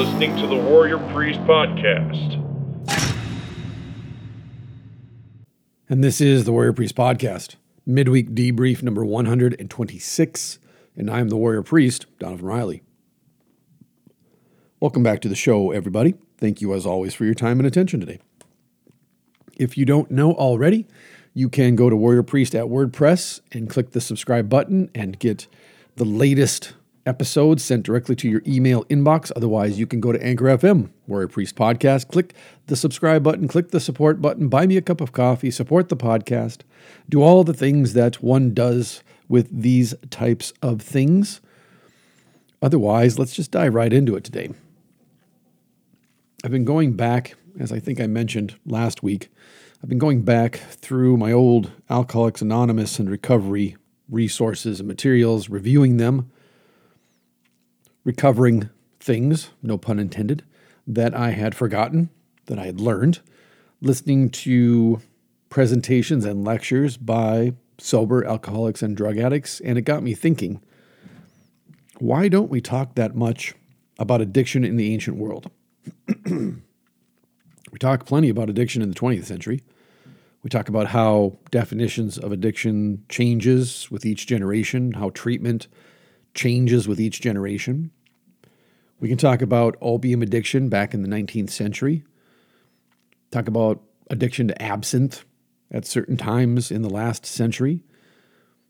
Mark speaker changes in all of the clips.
Speaker 1: Listening to the Warrior Priest Podcast.
Speaker 2: And this is the Warrior Priest Podcast, midweek debrief number 126. And I'm the Warrior Priest, Donavon Riley. Welcome back to the show, everybody. Thank you, as always, for your time and attention today. If you don't know already, you can go to Warrior Priest at WordPress and click the subscribe button and get the latest episodes sent directly to your email inbox. Otherwise, you can go to Anchor FM, Warrior Priest Podcast, click the subscribe button, click the support button, buy me a cup of coffee, support the podcast, do all the things that one does with these types of things. Otherwise, let's just dive right into it today. I've been going back, as I think I mentioned last week, I've been going back through my old Alcoholics Anonymous and recovery resources and materials, reviewing them, recovering things, no pun intended, that I had forgotten, that I had learned, listening to presentations and lectures by sober alcoholics and drug addicts, and it got me thinking why don't we talk that much about addiction in the ancient world? we talk plenty about addiction in the 20th century. We talk about how definitions of addiction changes with each generation, how treatment changes with each generation. We can talk about opium addiction back in the 19th century. Talk about addiction to absinthe at certain times in the last century.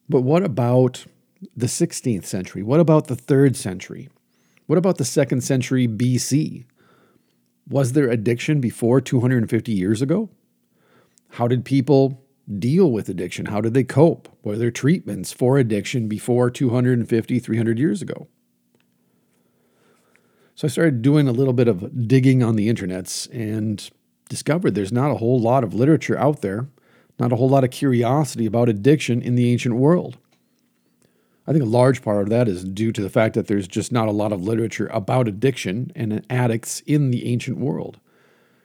Speaker 2: But what about the 16th century? What about the 3rd century? What about the 2nd century BC? Was there addiction before 250 years ago? How did people deal with addiction? How did they cope? Were there treatments for addiction before 250, 300 years ago? So I started doing a little bit of digging on the internets and discovered there's not a whole lot of literature out there, not a whole lot of curiosity about addiction in the ancient world. I think a large part of that is due to the fact that there's just not a lot of literature about addiction and addicts in the ancient world.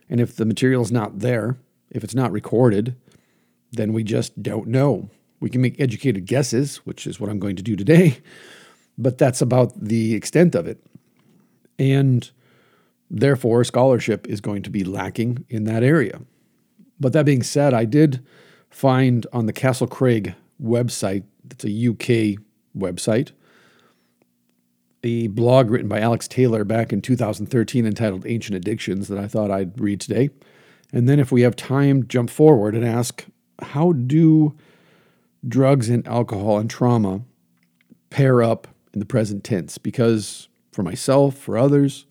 Speaker 2: And if the material is not there, if it's not recorded, then we just don't know. We can make educated guesses, which is what I'm going to do today, but that's about the extent of it. And therefore, scholarship is going to be lacking in that area. But that being said, I did find on the Castle Craig website, it's a UK website, a blog written by Alex Taylor back in 2013 entitled Ancient Addictions that I thought I'd read today. And then, if we have time, jump forward and ask how do drugs and alcohol and trauma pair up in the present tense? Because for myself, for others,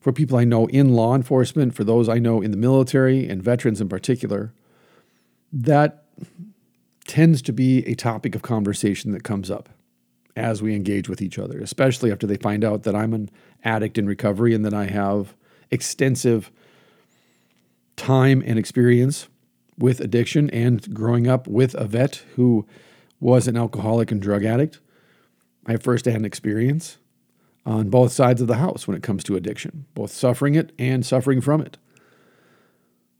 Speaker 2: for people I know in law enforcement, for those I know in the military and veterans in particular, that tends to be a topic of conversation that comes up as we engage with each other, especially after they find out that I'm an addict in recovery and that I have extensive time and experience with addiction and growing up with a vet who was an alcoholic and drug addict. I have firsthand experience on both sides of the house when it comes to addiction, both suffering it and suffering from it.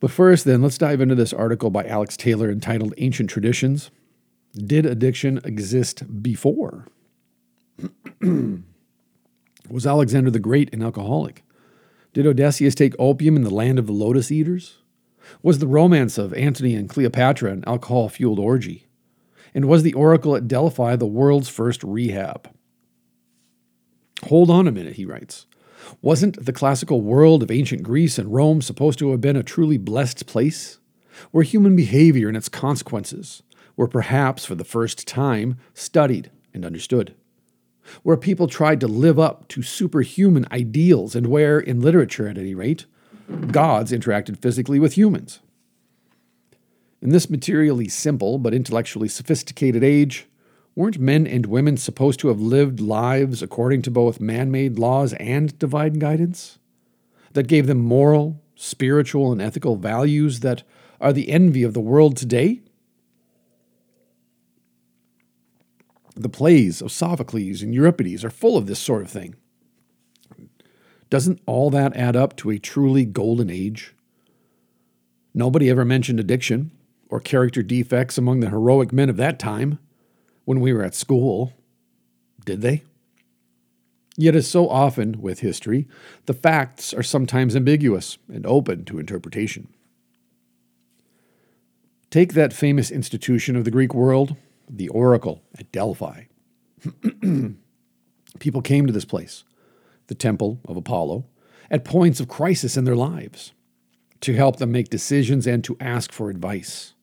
Speaker 2: But first, then, let's dive into this article by Alex Taylor entitled Ancient Traditions Did Addiction Exist Before? was Alexander the Great an alcoholic? Did Odysseus take opium in the land of the lotus eaters? Was the romance of Antony and Cleopatra an alcohol fueled orgy? And was the oracle at Delphi the world's first rehab? Hold on a minute, he writes. Wasn't the classical world of ancient Greece and Rome supposed to have been a truly blessed place? Where human behavior and its consequences were perhaps for the first time studied and understood? where people tried to live up to superhuman ideals and where, in literature at any rate, gods interacted physically with humans. In this materially simple but intellectually sophisticated age, weren't men and women supposed to have lived lives according to both man made laws and divine guidance? That gave them moral, spiritual, and ethical values that are the envy of the world today? The plays of Sophocles and Euripides are full of this sort of thing. Doesn't all that add up to a truly golden age? Nobody ever mentioned addiction or character defects among the heroic men of that time when we were at school, did they? Yet, as so often with history, the facts are sometimes ambiguous and open to interpretation. Take that famous institution of the Greek world, the Oracle at Delphi. People came to this place, the temple of Apollo, at points of crisis in their lives to help them make decisions and to ask for advice.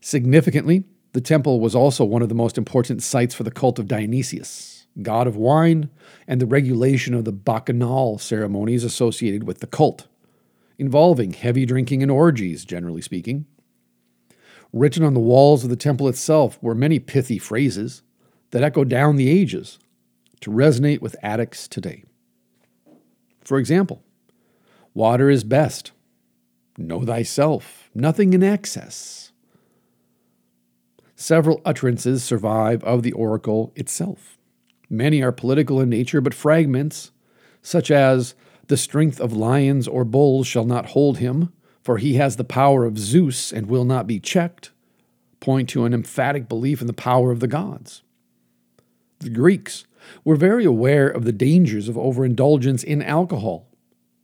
Speaker 2: Significantly, the temple was also one of the most important sites for the cult of Dionysius, god of wine, and the regulation of the bacchanal ceremonies associated with the cult, involving heavy drinking and orgies, generally speaking. Written on the walls of the temple itself were many pithy phrases that echo down the ages to resonate with addicts today. For example, water is best. Know thyself, nothing in excess. Several utterances survive of the oracle itself. Many are political in nature, but fragments, such as, The strength of lions or bulls shall not hold him, for he has the power of Zeus and will not be checked, point to an emphatic belief in the power of the gods. The Greeks were very aware of the dangers of overindulgence in alcohol.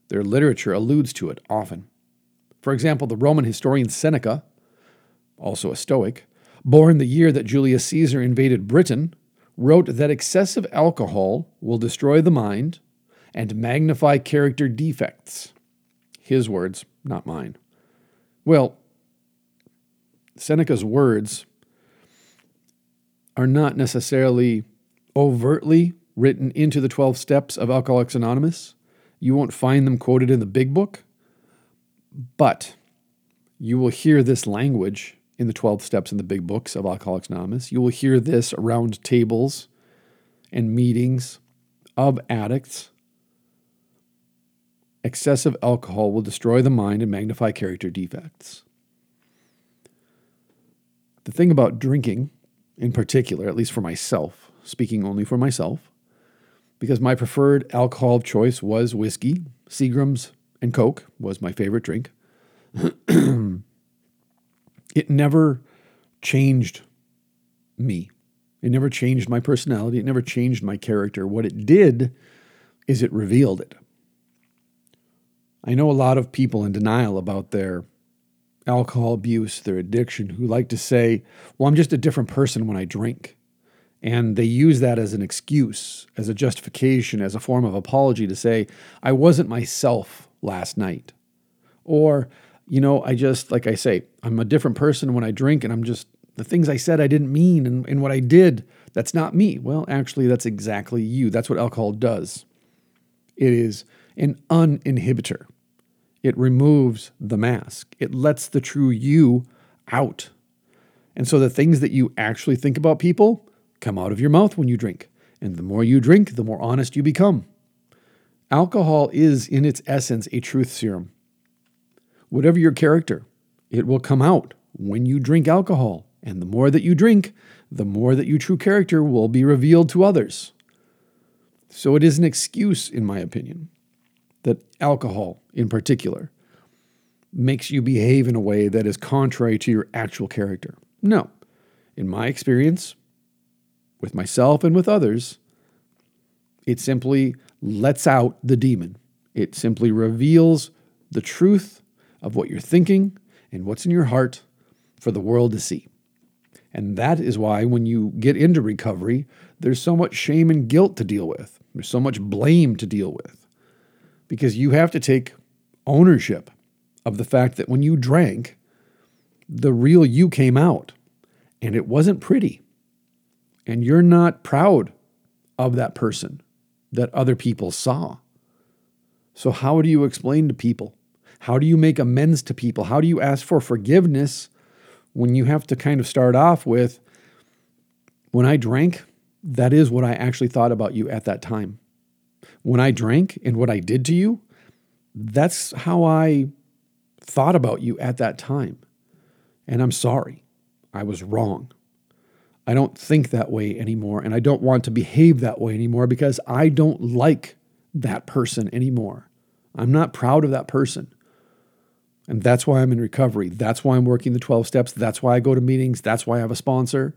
Speaker 2: Their literature alludes to it often. For example, the Roman historian Seneca, also a Stoic, born the year that Julius Caesar invaded Britain, wrote that excessive alcohol will destroy the mind and magnify character defects. His words, not mine. Well, Seneca's words are not necessarily overtly written into the 12 steps of Alcoholics Anonymous. You won't find them quoted in the big book, but you will hear this language in the 12 steps in the big books of Alcoholics Anonymous. You will hear this around tables and meetings of addicts. Excessive alcohol will destroy the mind and magnify character defects. The thing about drinking, in particular, at least for myself, speaking only for myself, because my preferred alcohol of choice was whiskey, Seagram's, and Coke was my favorite drink. it never changed me. It never changed my personality. It never changed my character. What it did is it revealed it. I know a lot of people in denial about their alcohol abuse, their addiction, who like to say, well, I'm just a different person when I drink. And they use that as an excuse, as a justification, as a form of apology to say, I wasn't myself last night. Or, you know, I just, like I say, I'm a different person when I drink and I'm just, the things I said I didn't mean and, and what I did, that's not me. Well, actually, that's exactly you. That's what alcohol does. It is an uninhibitor. It removes the mask, it lets the true you out. And so the things that you actually think about people come out of your mouth when you drink. And the more you drink, the more honest you become. Alcohol is, in its essence, a truth serum. Whatever your character, it will come out when you drink alcohol. And the more that you drink, the more that your true character will be revealed to others. So it is an excuse, in my opinion that alcohol, in particular, makes you behave in a way that is contrary to your actual character. No. In my experience, with myself and with others, it simply lets out the demon. It simply reveals the truth of what you're thinking and what's in your heart for the world to see. And that is why when you get into recovery, there's so much shame and guilt to deal with. There's so much blame to deal with because you have to take ownership of the fact that when you drank, the real you came out and it wasn't pretty. And you're not proud of that person that other people saw. So, how do you explain to people? How do you make amends to people? How do you ask for forgiveness when you have to kind of start off with, when I drank, that is what I actually thought about you at that time when I drank and what I did to you, that's how I thought about you at that time. And I'm sorry. I was wrong. I don't think that way anymore. And I don't want to behave that way anymore because I don't like that person anymore. I'm not proud of that person. And that's why I'm in recovery. That's why I'm working the 12 steps. That's why I go to meetings. That's why I have a sponsor.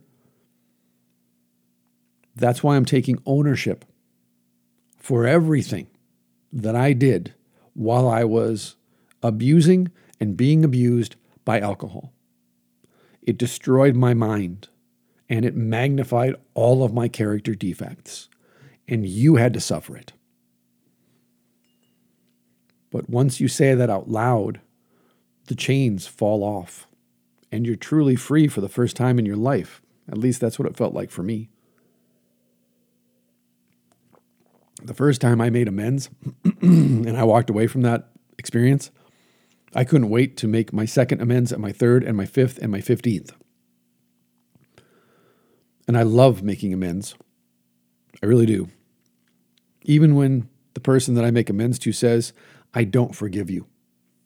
Speaker 2: That's why I'm taking ownership for everything that I did while I was abusing and being abused by alcohol. It destroyed my mind and it magnified all of my character defects, and you had to suffer it. But once you say that out loud, the chains fall off, and you're truly free for the first time in your life. At least that's what it felt like for me. The first time I made amends and I walked away from that experience, I couldn't wait to make my second amends and my third and my fifth and my 15th. And I love making amends. I really do. Even when the person that I make amends to says, I don't forgive you.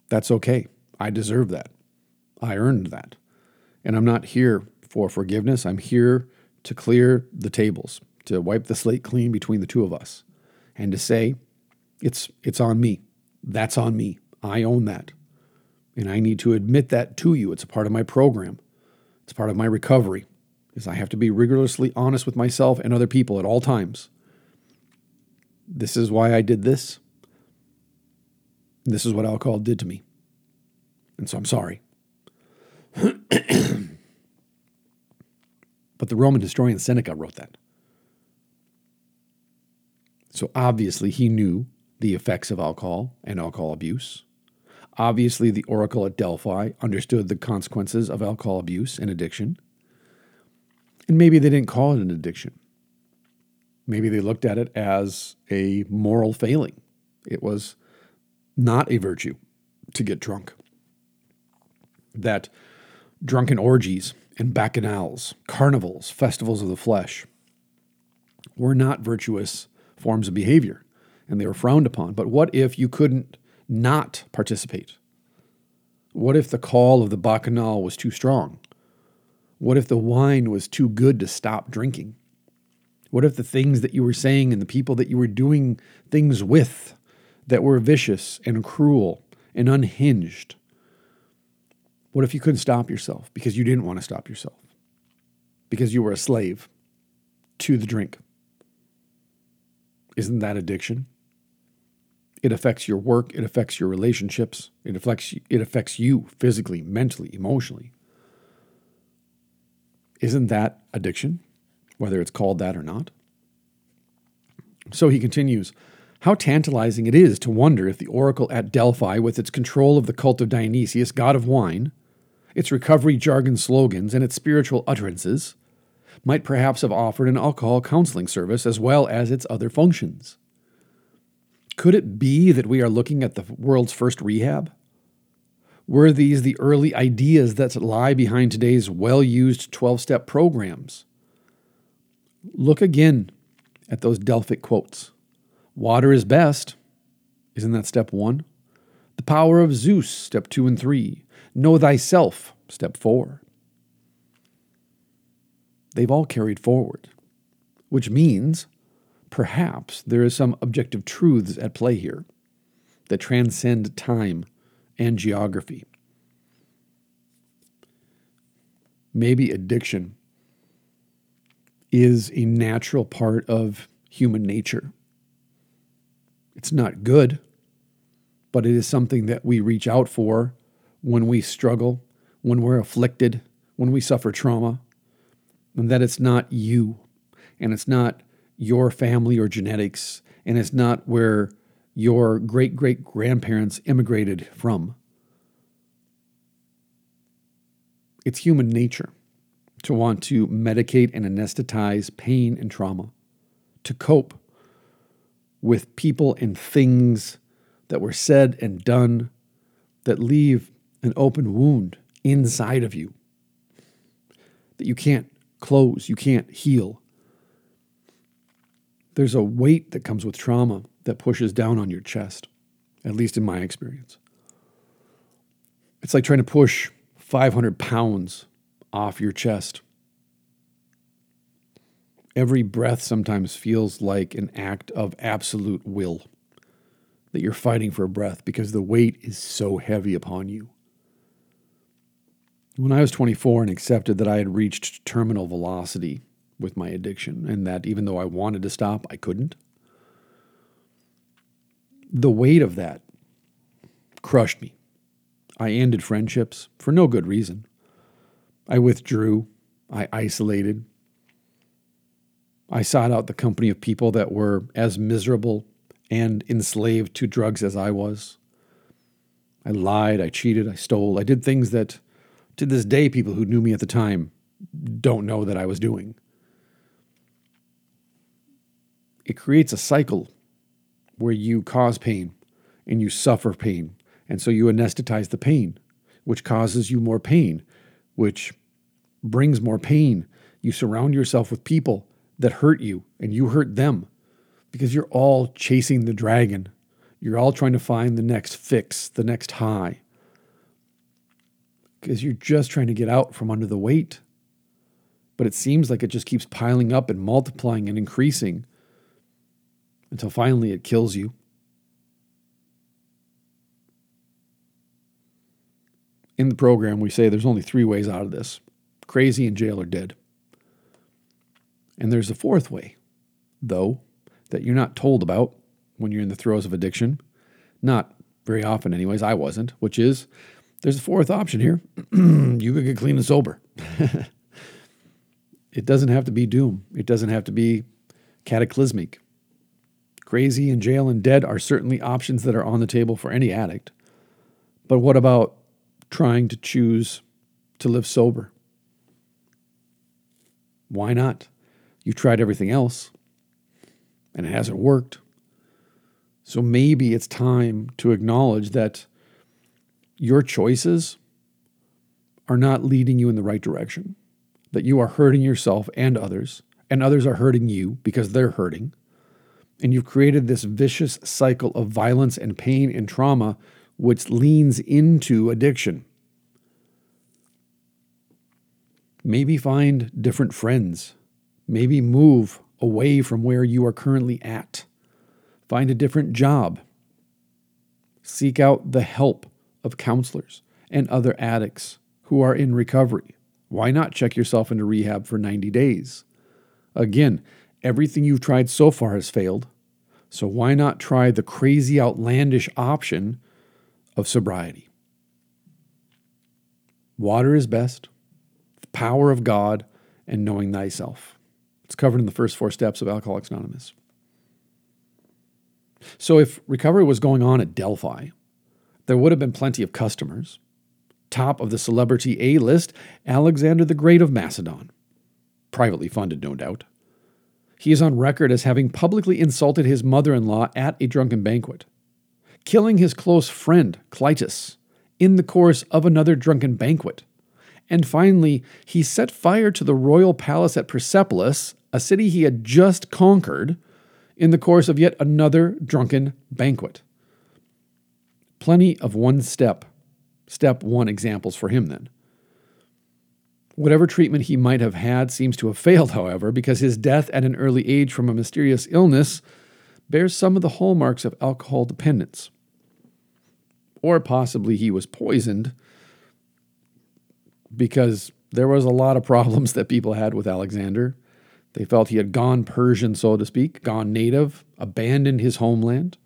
Speaker 2: That's okay. I deserve that. I earned that. And I'm not here for forgiveness. I'm here to clear the tables, to wipe the slate clean between the two of us, and to say, it's, it's on me. That's on me. I own that. And I need to admit that to you. It's a part of my program, it's part of my recovery. Is I have to be rigorously honest with myself and other people at all times. This is why I did this. This is what alcohol did to me. And so I'm sorry. but the Roman historian Seneca wrote that. So obviously he knew the effects of alcohol and alcohol abuse. Obviously, the oracle at Delphi understood the consequences of alcohol abuse and addiction. And maybe they didn't call it an addiction. Maybe they looked at it as a moral failing. It was not a virtue to get drunk. That drunken orgies and bacchanals, carnivals, festivals of the flesh were not virtuous forms of behavior and they were frowned upon. But what if you couldn't not participate? What if the call of the bacchanal was too strong? What if the wine was too good to stop drinking? What if the things that you were saying and the people that you were doing things with that were vicious and cruel and unhinged? What if you couldn't stop yourself because you didn't want to stop yourself? Because you were a slave to the drink? Isn't that addiction? It affects your work, it affects your relationships, it affects it affects you physically, mentally, emotionally. Isn't that addiction, whether it's called that or not? So he continues How tantalizing it is to wonder if the oracle at Delphi, with its control of the cult of Dionysius, god of wine, its recovery jargon slogans, and its spiritual utterances, might perhaps have offered an alcohol counseling service as well as its other functions. Could it be that we are looking at the world's first rehab? Were these the early ideas that lie behind today's well used 12 step programs? Look again at those Delphic quotes. Water is best. Isn't that step one? The power of Zeus, step two and three. Know thyself, step four. They've all carried forward, which means perhaps there is some objective truths at play here that transcend time and geography. Maybe addiction is a natural part of human nature. It's not good, but it is something that we reach out for when we struggle, when we're afflicted, when we suffer trauma, and that it's not you, and it's not your family or genetics, and it's not where your great great grandparents immigrated from. It's human nature to want to medicate and anesthetize pain and trauma, to cope with people and things that were said and done that leave an open wound inside of you that you can't close, you can't heal. There's a weight that comes with trauma that pushes down on your chest, at least in my experience. It's like trying to push 500 pounds off your chest. Every breath sometimes feels like an act of absolute will, that you're fighting for a breath because the weight is so heavy upon you. When I was 24 and accepted that I had reached terminal velocity with my addiction, and that even though I wanted to stop, I couldn't, the weight of that crushed me. I ended friendships for no good reason. I withdrew. I isolated. I sought out the company of people that were as miserable and enslaved to drugs as I was. I lied, I cheated, I stole, I did things that to this day people who knew me at the time don't know that I was doing. It creates a cycle where you cause pain and you suffer pain. And so you anesthetize the pain, which causes you more pain, which brings more pain. You surround yourself with people that hurt you and you hurt them because you're all chasing the dragon. You're all trying to find the next fix, the next high. Because you're just trying to get out from under the weight. But it seems like it just keeps piling up and multiplying and increasing until finally it kills you. In the program, we say there's only three ways out of this crazy, in jail, or dead. And there's a fourth way, though, that you're not told about when you're in the throes of addiction. Not very often, anyways. I wasn't, which is there's a fourth option here. you could get clean and sober. it doesn't have to be doom, it doesn't have to be cataclysmic. Crazy and jail and dead are certainly options that are on the table for any addict. But what about trying to choose to live sober? Why not? You've tried everything else and it hasn't worked. So maybe it's time to acknowledge that your choices are not leading you in the right direction, that you are hurting yourself and others, and others are hurting you because they're hurting. And you've created this vicious cycle of violence and pain and trauma, which leans into addiction. Maybe find different friends. Maybe move away from where you are currently at. Find a different job. Seek out the help of counselors and other addicts who are in recovery. Why not check yourself into rehab for 90 days? Again, Everything you've tried so far has failed. So why not try the crazy, outlandish option of sobriety? Water is best, the power of God, and knowing thyself. It's covered in the first four steps of Alcoholics Anonymous. So, if recovery was going on at Delphi, there would have been plenty of customers. Top of the celebrity A list, Alexander the Great of Macedon. Privately funded, no doubt. He is on record as having publicly insulted his mother in law at a drunken banquet, killing his close friend, Clytus, in the course of another drunken banquet. And finally, he set fire to the royal palace at Persepolis, a city he had just conquered, in the course of yet another drunken banquet. Plenty of one step, step one examples for him then. Whatever treatment he might have had seems to have failed, however, because his death at an early age from a mysterious illness bears some of the hallmarks of alcohol dependence. Or possibly he was poisoned because there was a lot of problems that people had with Alexander. They felt he had gone Persian, so to speak, gone native, abandoned his homeland.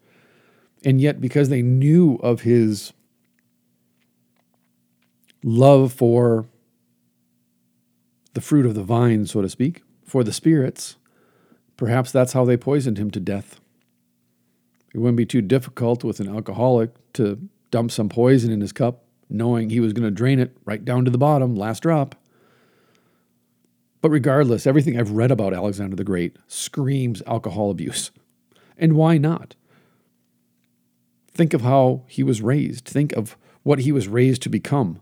Speaker 2: And yet, because they knew of his love for the fruit of the vine, so to speak, for the spirits, perhaps that's how they poisoned him to death. It wouldn't be too difficult with an alcoholic to dump some poison in his cup, knowing he was going to drain it right down to the bottom, last drop. But regardless, everything I've read about Alexander the Great screams alcohol abuse. And why not? Think of how he was raised. Think of what he was raised to become.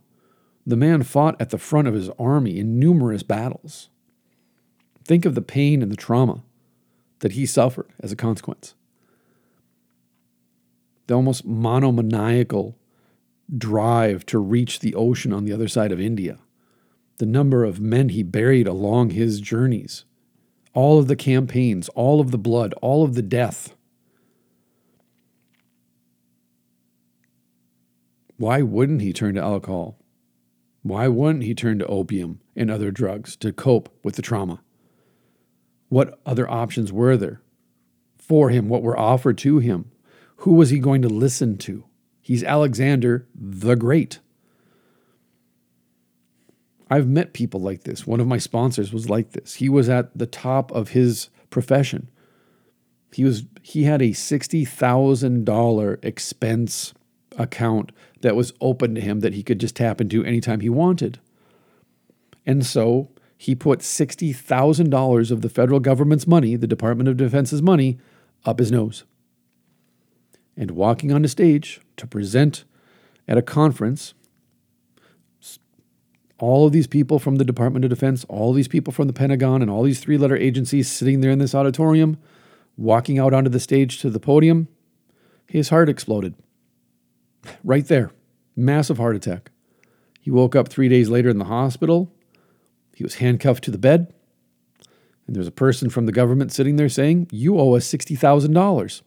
Speaker 2: The man fought at the front of his army in numerous battles. Think of the pain and the trauma that he suffered as a consequence. The almost monomaniacal drive to reach the ocean on the other side of India. The number of men he buried along his journeys. All of the campaigns, all of the blood, all of the death. Why wouldn't he turn to alcohol? Why wouldn't he turn to opium and other drugs to cope with the trauma? What other options were there for him? What were offered to him? Who was he going to listen to? He's Alexander the Great. I've met people like this. One of my sponsors was like this. He was at the top of his profession. He was he had a $60,000 expense account that was open to him that he could just tap into anytime he wanted. And so he put $60,000 of the federal government's money, the Department of Defense's money, up his nose. And walking on the stage to present at a conference, all of these people from the Department of Defense, all these people from the Pentagon, and all these three letter agencies sitting there in this auditorium, walking out onto the stage to the podium, his heart exploded. Right there. Massive heart attack. He woke up three days later in the hospital he was handcuffed to the bed, and there's a person from the government sitting there saying, You owe us $60,000.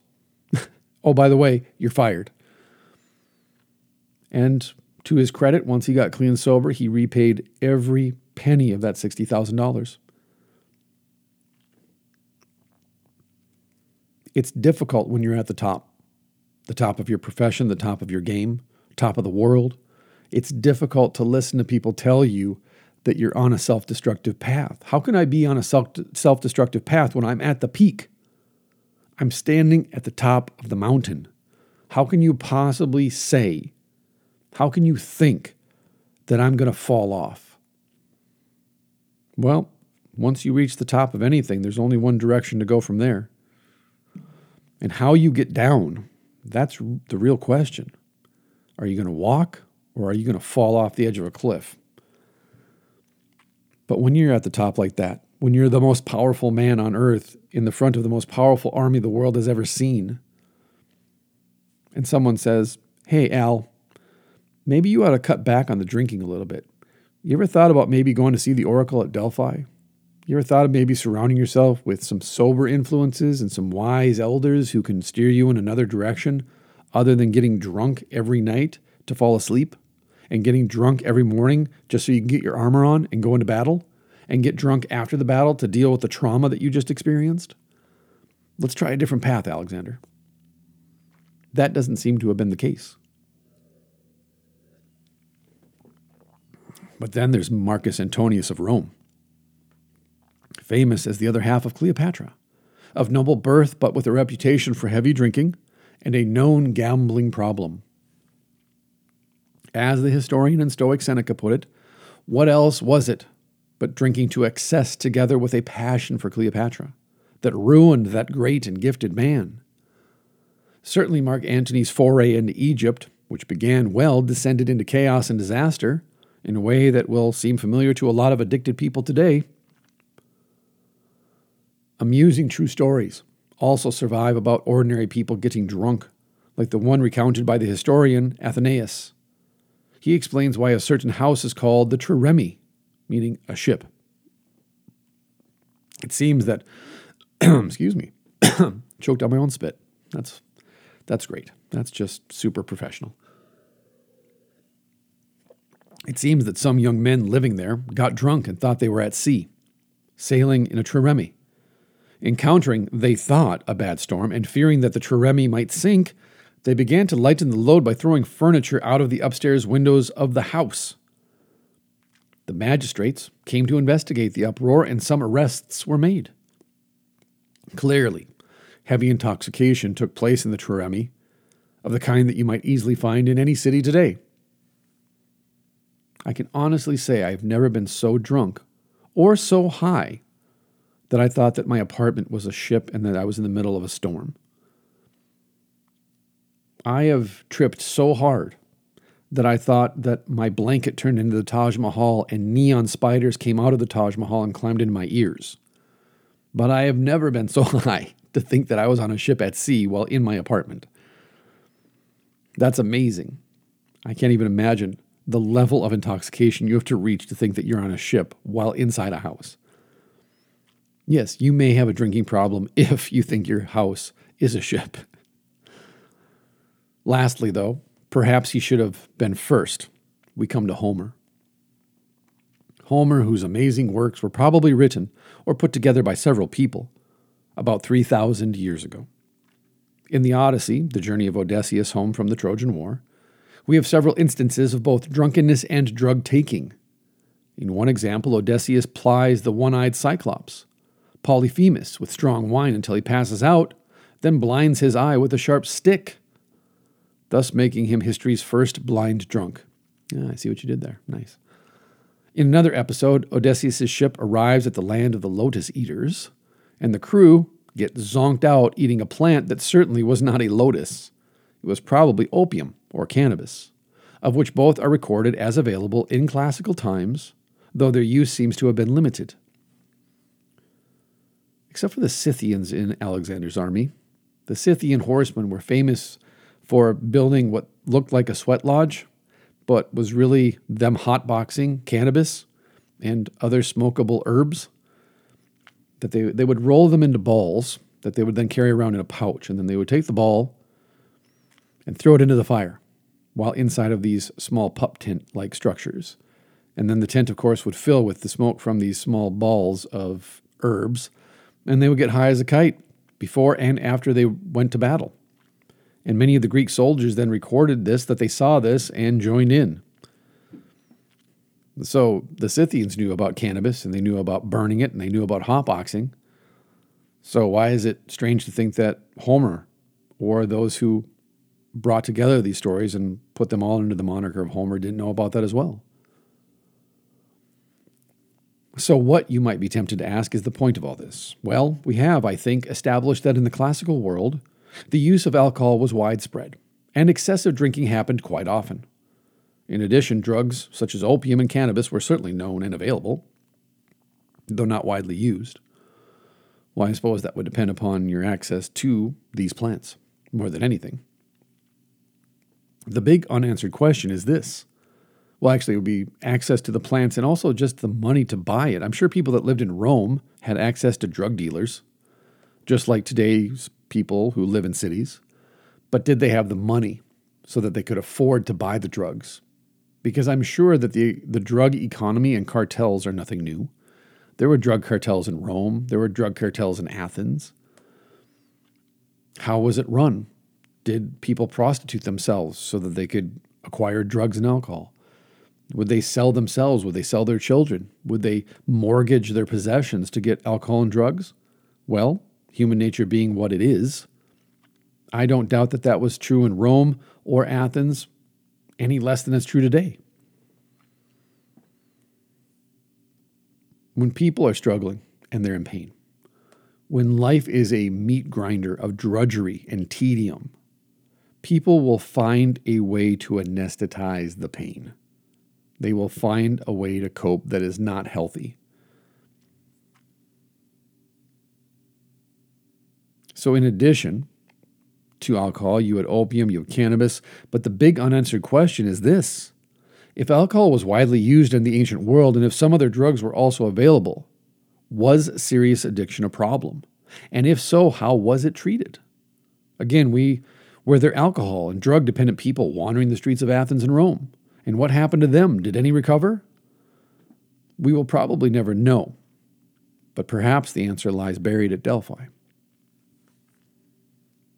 Speaker 2: oh, by the way, you're fired. And to his credit, once he got clean and sober, he repaid every penny of that $60,000. It's difficult when you're at the top, the top of your profession, the top of your game, top of the world. It's difficult to listen to people tell you that you're on a self destructive path. How can I be on a self destructive path when I'm at the peak? I'm standing at the top of the mountain. How can you possibly say, how can you think that I'm going to fall off? Well, once you reach the top of anything, there's only one direction to go from there. And how you get down, that's the real question. Are you going to walk or are you going to fall off the edge of a cliff? But when you're at the top like that, when you're the most powerful man on earth in the front of the most powerful army the world has ever seen, and someone says, Hey, Al, maybe you ought to cut back on the drinking a little bit. You ever thought about maybe going to see the Oracle at Delphi? You ever thought of maybe surrounding yourself with some sober influences and some wise elders who can steer you in another direction other than getting drunk every night to fall asleep? and getting drunk every morning just so you can get your armor on and go into battle and get drunk after the battle to deal with the trauma that you just experienced? Let's try a different path, Alexander. That doesn't seem to have been the case. But then there's Marcus Antonius of Rome, famous as the other half of Cleopatra, of noble birth but with a reputation for heavy drinking and a known gambling problem. As the historian and Stoic Seneca put it, what else was it but drinking to excess together with a passion for Cleopatra that ruined that great and gifted man? Certainly, Mark Antony's foray into Egypt, which began well, descended into chaos and disaster in a way that will seem familiar to a lot of addicted people today. Amusing true stories also survive about ordinary people getting drunk, like the one recounted by the historian Athenaeus he explains why a certain house is called the trireme, meaning a ship. It seems that, excuse me, choked on my own spit. That's that's great. That's just super professional. It seems that some young men living there got drunk and thought they were at sea, sailing in a trireme. Encountering, they thought, a bad storm and fearing that the trireme might sink, they began to lighten the load by throwing furniture out of the upstairs windows of the house. The magistrates came to investigate the uproar, and some arrests were made. Clearly, heavy intoxication took place in the trireme, of the kind that you might easily find in any city today. I can honestly say I've never been so drunk or so high that I thought that my apartment was a ship and that I was in the middle of a storm. I have tripped so hard that I thought that my blanket turned into the Taj Mahal and neon spiders came out of the Taj Mahal and climbed into my ears. But I have never been so high to think that I was on a ship at sea while in my apartment. That's amazing. I can't even imagine the level of intoxication you have to reach to think that you're on a ship while inside a house. Yes, you may have a drinking problem if you think your house is a ship. Lastly, though, perhaps he should have been first. We come to Homer. Homer, whose amazing works were probably written or put together by several people about 3,000 years ago. In the Odyssey, the journey of Odysseus home from the Trojan War, we have several instances of both drunkenness and drug taking. In one example, Odysseus plies the one eyed Cyclops, Polyphemus, with strong wine until he passes out, then blinds his eye with a sharp stick, thus making him history's first blind drunk. Yeah, I see what you did there. Nice. In another episode, Odysseus' ship arrives at the land of the Lotus Eaters, and the crew get zonked out eating a plant that certainly was not a lotus. It was probably opium or cannabis, of which both are recorded as available in classical times, though their use seems to have been limited. Except for the Scythians in Alexander's army, the Scythian horsemen were famous for building what looked like a sweat lodge, but was really them hotboxing cannabis and other smokable herbs. That they, they would roll them into balls that they would then carry around in a pouch, and then they would take the ball and throw it into the fire while inside of these small pup tent like structures. And then the tent, of course, would fill with the smoke from these small balls of herbs, and they would get high as a kite before and after they went to battle. And many of the Greek soldiers then recorded this, that they saw this and joined in. So the Scythians knew about cannabis and they knew about burning it and they knew about hotboxing. So why is it strange to think that Homer or those who brought together these stories and put them all under the moniker of Homer didn't know about that as well? So, what you might be tempted to ask is the point of all this? Well, we have, I think, established that in the classical world, the use of alcohol was widespread, and excessive drinking happened quite often. In addition, drugs such as opium and cannabis were certainly known and available, though not widely used. Well, I suppose that would depend upon your access to these plants more than anything. The big unanswered question is this well, actually, it would be access to the plants and also just the money to buy it. I'm sure people that lived in Rome had access to drug dealers, just like today's people who live in cities. But did they have the money so that they could afford to buy the drugs? Because I'm sure that the, the drug economy and cartels are nothing new. There were drug cartels in Rome, there were drug cartels in Athens. How was it run? Did people prostitute themselves so that they could acquire drugs and alcohol? Would they sell themselves? Would they sell their children? Would they mortgage their possessions to get alcohol and drugs? Well, human nature being what it is, I don't doubt that that was true in Rome or Athens any less than it's true today. When people are struggling and they're in pain, when life is a meat grinder of drudgery and tedium, people will find a way to anesthetize the pain. They will find a way to cope that is not healthy. So, in addition to alcohol, you had opium, you had cannabis, but the big unanswered question is this if alcohol was widely used in the ancient world and if some other drugs were also available, was serious addiction a problem? And if so, how was it treated? Again, we were there alcohol and drug dependent people wandering the streets of Athens and Rome? And what happened to them? Did any recover? We will probably never know, but perhaps the answer lies buried at Delphi.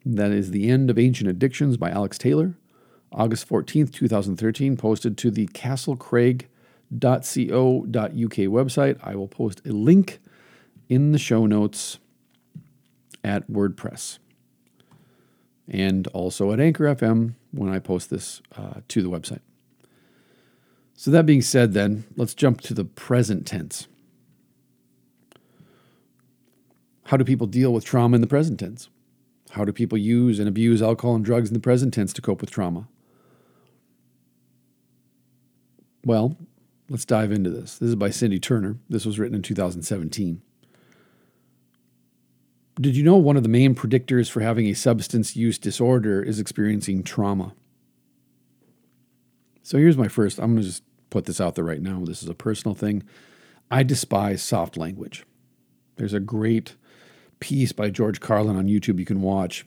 Speaker 2: That is the end of Ancient Addictions by Alex Taylor, August 14th, 2013, posted to the castlecraig.co.uk website. I will post a link in the show notes at WordPress and also at Anchor FM when I post this uh, to the website. So, that being said, then, let's jump to the present tense. How do people deal with trauma in the present tense? How do people use and abuse alcohol and drugs in the present tense to cope with trauma? Well, let's dive into this. This is by Cindy Turner. This was written in 2017. Did you know one of the main predictors for having a substance use disorder is experiencing trauma? So here's my first. I'm going to just put this out there right now. This is a personal thing. I despise soft language. There's a great piece by George Carlin on YouTube you can watch.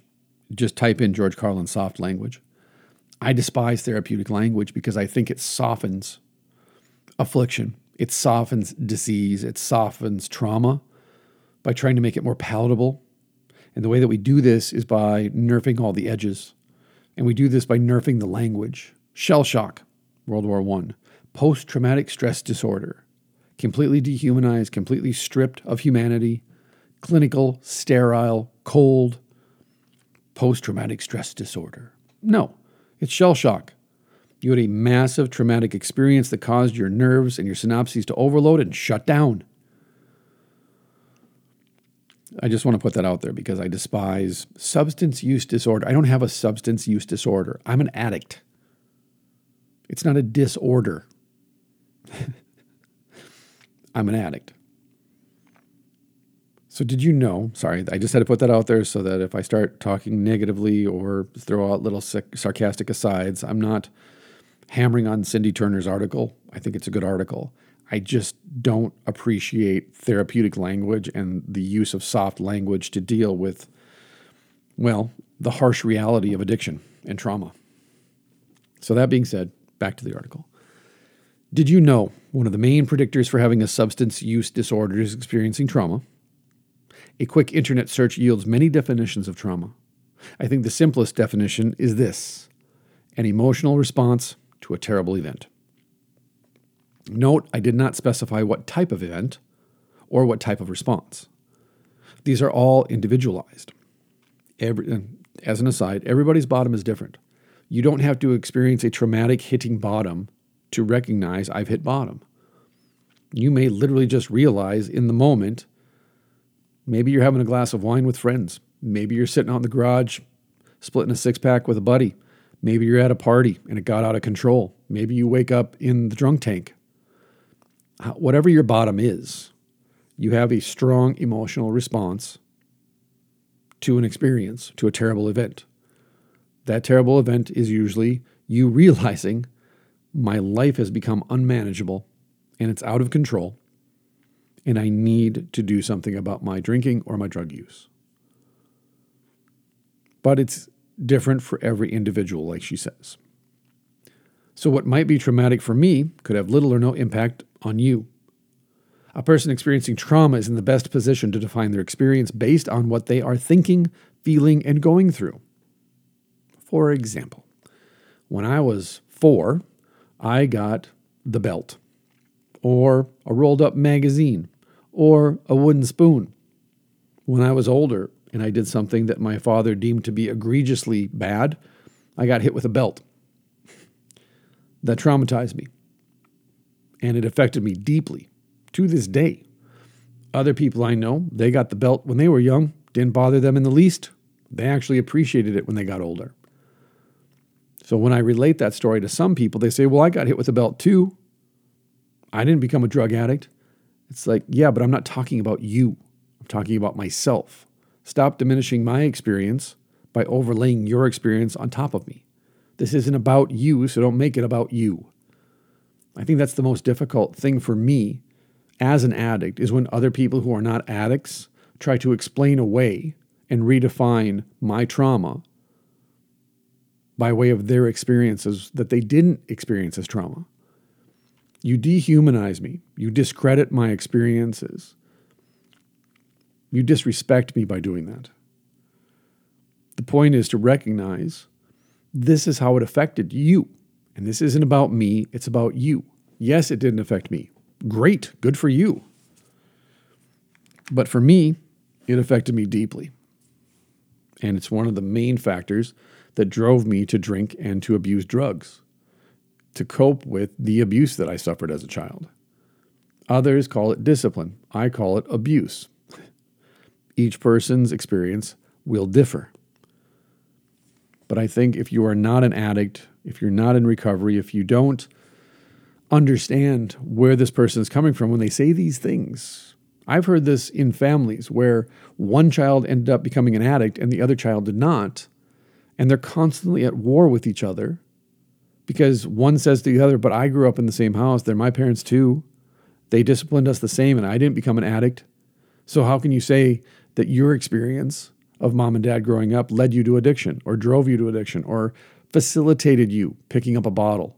Speaker 2: Just type in George Carlin soft language. I despise therapeutic language because I think it softens affliction, it softens disease, it softens trauma by trying to make it more palatable And the way that we do this is by nerfing all the edges. And we do this by nerfing the language. Shell shock, World War I. Post traumatic stress disorder, completely dehumanized, completely stripped of humanity, clinical, sterile, cold, post traumatic stress disorder. No, it's shell shock. You had a massive traumatic experience that caused your nerves and your synapses to overload and shut down. I just want to put that out there because I despise substance use disorder. I don't have a substance use disorder. I'm an addict. It's not a disorder. I'm an addict. So, did you know? Sorry, I just had to put that out there so that if I start talking negatively or throw out little sarcastic asides, I'm not hammering on Cindy Turner's article. I think it's a good article. I just don't appreciate therapeutic language and the use of soft language to deal with, well, the harsh reality of addiction and trauma. So, that being said, back to the article. Did you know one of the main predictors for having a substance use disorder is experiencing trauma? A quick internet search yields many definitions of trauma. I think the simplest definition is this an emotional response to a terrible event. Note, I did not specify what type of event or what type of response. These are all individualized. Every, as an aside, everybody's bottom is different. You don't have to experience a traumatic hitting bottom to recognize I've hit bottom. You may literally just realize in the moment, maybe you're having a glass of wine with friends. Maybe you're sitting out in the garage splitting a six pack with a buddy. Maybe you're at a party and it got out of control. Maybe you wake up in the drunk tank whatever your bottom is, you have a strong emotional response to an experience, to a terrible event. That terrible event is usually you realizing my life has become unmanageable and it's out of control, and I need to do something about my drinking or my drug use. But it's different for every individual, like she says. So, what might be traumatic for me could have little or no impact on you. A person experiencing trauma is in the best position to define their experience based on what they are thinking, feeling, and going through. For example, when I was four, I got the belt, or a rolled up magazine, or a wooden spoon. When I was older and I did something that my father deemed to be egregiously bad, I got hit with a belt. That traumatized me and it affected me deeply to this day. Other people I know, they got the belt when they were young, didn't bother them in the least. They actually appreciated it when they got older. So when I relate that story to some people, they say, Well, I got hit with a belt too. I didn't become a drug addict. It's like, yeah, but I'm not talking about you. I'm talking about myself. Stop diminishing my experience by overlaying your experience on top of me. This isn't about you, so don't make it about you. I think that's the most difficult thing for me as an addict is when other people who are not addicts try to explain away and redefine my trauma by way of their experiences that they didn't experience as trauma. You dehumanize me. You discredit my experiences. You disrespect me by doing that. The point is to recognize this is how it affected you. And this isn't about me, it's about you. Yes, it didn't affect me. Great, good for you. But for me, it affected me deeply. And it's one of the main factors that drove me to drink and to abuse drugs, to cope with the abuse that I suffered as a child. Others call it discipline. I call it abuse. Each person's experience will differ. But I think if you are not an addict, if you're not in recovery, if you don't understand where this person is coming from when they say these things, I've heard this in families where one child ended up becoming an addict and the other child did not. And they're constantly at war with each other because one says to the other, But I grew up in the same house. They're my parents too. They disciplined us the same and I didn't become an addict. So how can you say that your experience of mom and dad growing up led you to addiction or drove you to addiction or facilitated you picking up a bottle.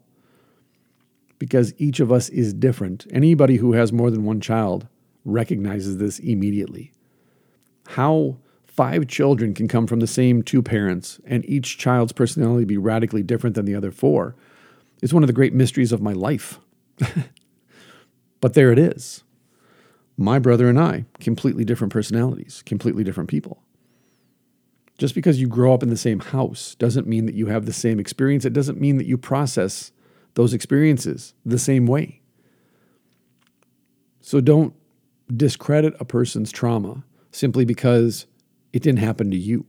Speaker 2: Because each of us is different. Anybody who has more than one child recognizes this immediately. How five children can come from the same two parents and each child's personality be radically different than the other four is one of the great mysteries of my life. but there it is. My brother and I, completely different personalities, completely different people. Just because you grow up in the same house doesn't mean that you have the same experience. It doesn't mean that you process those experiences the same way. So don't discredit a person's trauma simply because it didn't happen to you.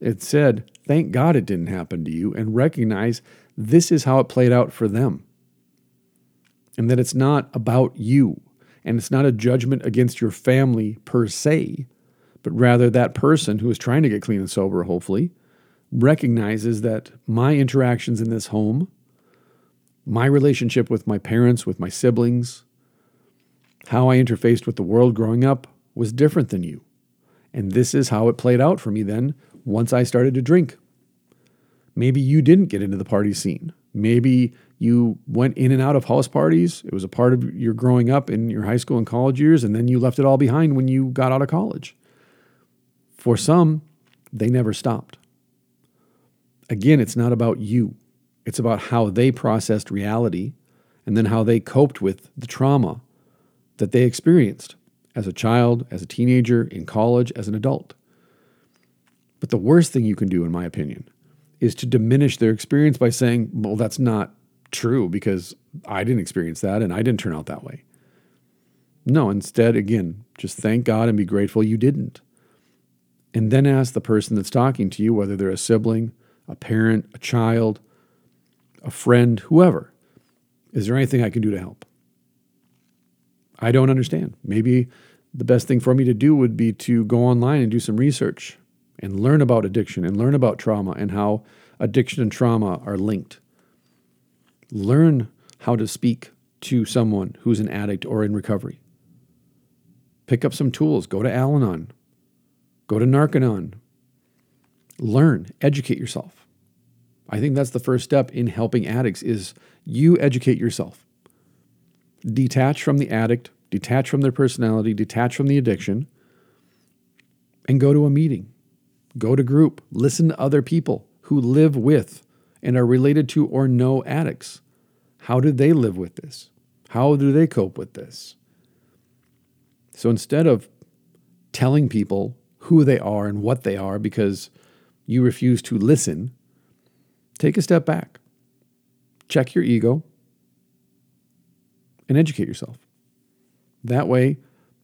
Speaker 2: It said, thank God it didn't happen to you, and recognize this is how it played out for them. And that it's not about you, and it's not a judgment against your family per se, but rather that person who is trying to get clean and sober, hopefully, recognizes that my interactions in this home, my relationship with my parents, with my siblings, how I interfaced with the world growing up was different than you. And this is how it played out for me then once I started to drink. Maybe you didn't get into the party scene. Maybe you went in and out of house parties. It was a part of your growing up in your high school and college years, and then you left it all behind when you got out of college. For some, they never stopped. Again, it's not about you, it's about how they processed reality and then how they coped with the trauma that they experienced as a child, as a teenager, in college, as an adult. But the worst thing you can do, in my opinion, is to diminish their experience by saying, well, that's not true because I didn't experience that and I didn't turn out that way. No, instead, again, just thank God and be grateful you didn't. And then ask the person that's talking to you, whether they're a sibling, a parent, a child, a friend, whoever, is there anything I can do to help? I don't understand. Maybe the best thing for me to do would be to go online and do some research and learn about addiction and learn about trauma and how addiction and trauma are linked. Learn how to speak to someone who's an addict or in recovery. Pick up some tools, go to Al Anon, go to Narcanon. Learn, educate yourself. I think that's the first step in helping addicts is you educate yourself. Detach from the addict, detach from their personality, detach from the addiction, and go to a meeting. Go to group, listen to other people who live with and are related to or know addicts. How do they live with this? How do they cope with this? So instead of telling people who they are and what they are because you refuse to listen, take a step back. Check your ego and educate yourself. That way,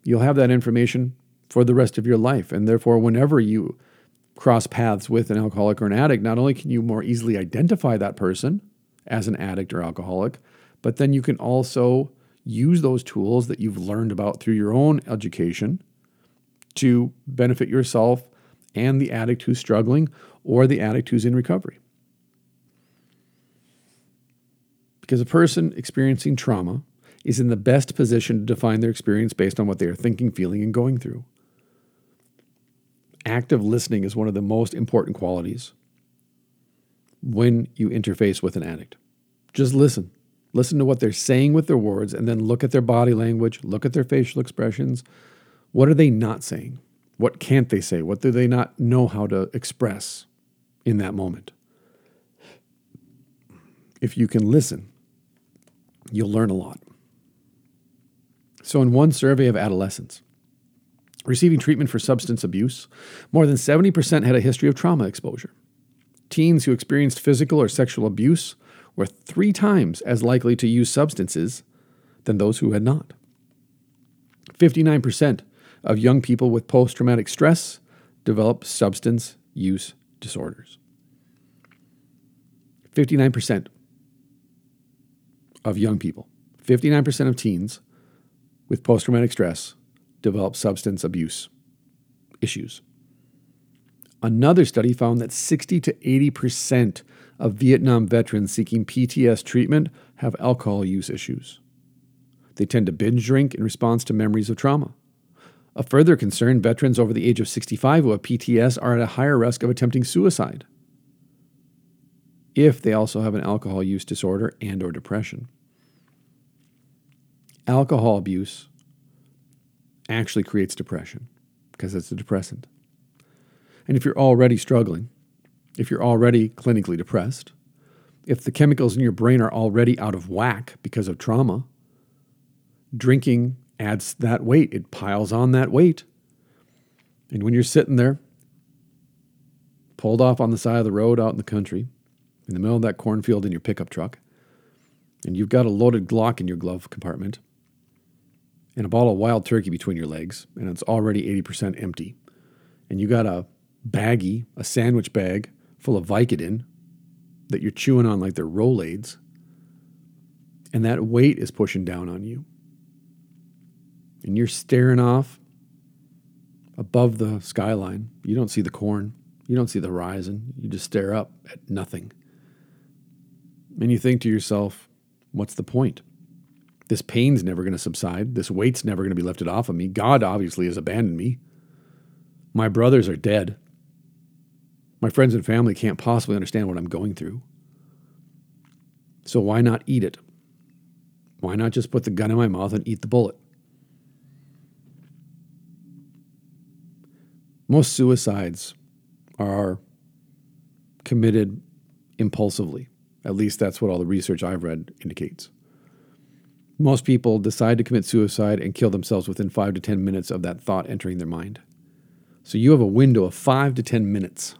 Speaker 2: you'll have that information for the rest of your life. And therefore, whenever you cross paths with an alcoholic or an addict, not only can you more easily identify that person as an addict or alcoholic, but then you can also use those tools that you've learned about through your own education to benefit yourself and the addict who's struggling or the addict who's in recovery. Because a person experiencing trauma is in the best position to define their experience based on what they are thinking, feeling, and going through active listening is one of the most important qualities when you interface with an addict. Just listen. Listen to what they're saying with their words and then look at their body language, look at their facial expressions. What are they not saying? What can't they say? What do they not know how to express in that moment? If you can listen, you'll learn a lot. So, in one survey of adolescents, Receiving treatment for substance abuse, more than 70% had a history of trauma exposure. Teens who experienced physical or sexual abuse were three times as likely to use substances than those who had not. 59% of young people with post traumatic stress develop substance use disorders. 59% of young people, 59% of teens with post traumatic stress develop substance abuse issues. Another study found that 60 to 80% of Vietnam veterans seeking PTS treatment have alcohol use issues. They tend to binge drink in response to memories of trauma. A further concern, veterans over the age of 65 who have PTS are at a higher risk of attempting suicide if they also have an alcohol use disorder and or depression. Alcohol abuse actually creates depression because it's a depressant. And if you're already struggling, if you're already clinically depressed, if the chemicals in your brain are already out of whack because of trauma, drinking adds that weight. It piles on that weight. And when you're sitting there, pulled off on the side of the road out in the country, in the middle of that cornfield in your pickup truck, and you've got a loaded Glock in your glove compartment, and a bottle of wild turkey between your legs, and it's already 80% empty, and you got a baggie, a sandwich bag full of Vicodin that you're chewing on like they're Rolaids, and that weight is pushing down on you, and you're staring off above the skyline. You don't see the corn, you don't see the horizon, you just stare up at nothing. And you think to yourself, what's the point? This pain's never going to subside. This weight's never going to be lifted off of me. God obviously has abandoned me. My brothers are dead. My friends and family can't possibly understand what I'm going through. So why not eat it? Why not just put the gun in my mouth and eat the bullet? Most suicides are committed impulsively. At least that's what all the research I've read indicates. Most people decide to commit suicide and kill themselves within five to 10 minutes of that thought entering their mind. So you have a window of five to 10 minutes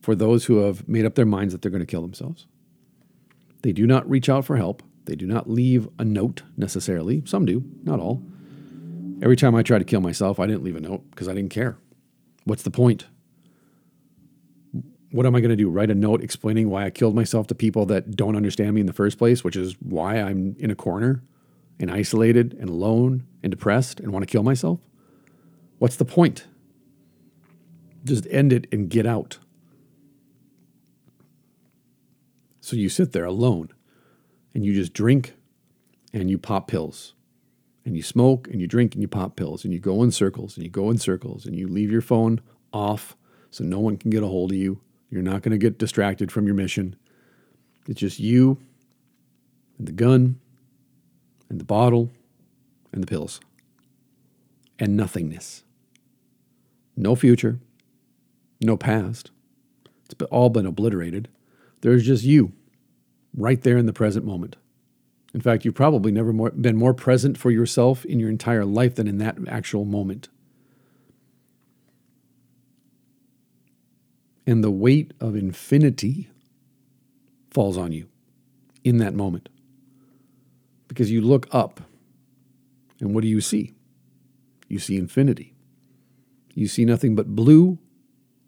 Speaker 2: for those who have made up their minds that they're going to kill themselves. They do not reach out for help. They do not leave a note necessarily. Some do, not all. Every time I tried to kill myself, I didn't leave a note because I didn't care. What's the point? What am I going to do? Write a note explaining why I killed myself to people that don't understand me in the first place, which is why I'm in a corner and isolated and alone and depressed and want to kill myself? What's the point? Just end it and get out. So you sit there alone and you just drink and you pop pills and you smoke and you drink and you pop pills and you go in circles and you go in circles and you leave your phone off so no one can get a hold of you. You're not going to get distracted from your mission. It's just you and the gun and the bottle and the pills and nothingness. No future, no past. It's all been obliterated. There's just you right there in the present moment. In fact, you've probably never more, been more present for yourself in your entire life than in that actual moment. And the weight of infinity falls on you in that moment. Because you look up, and what do you see? You see infinity. You see nothing but blue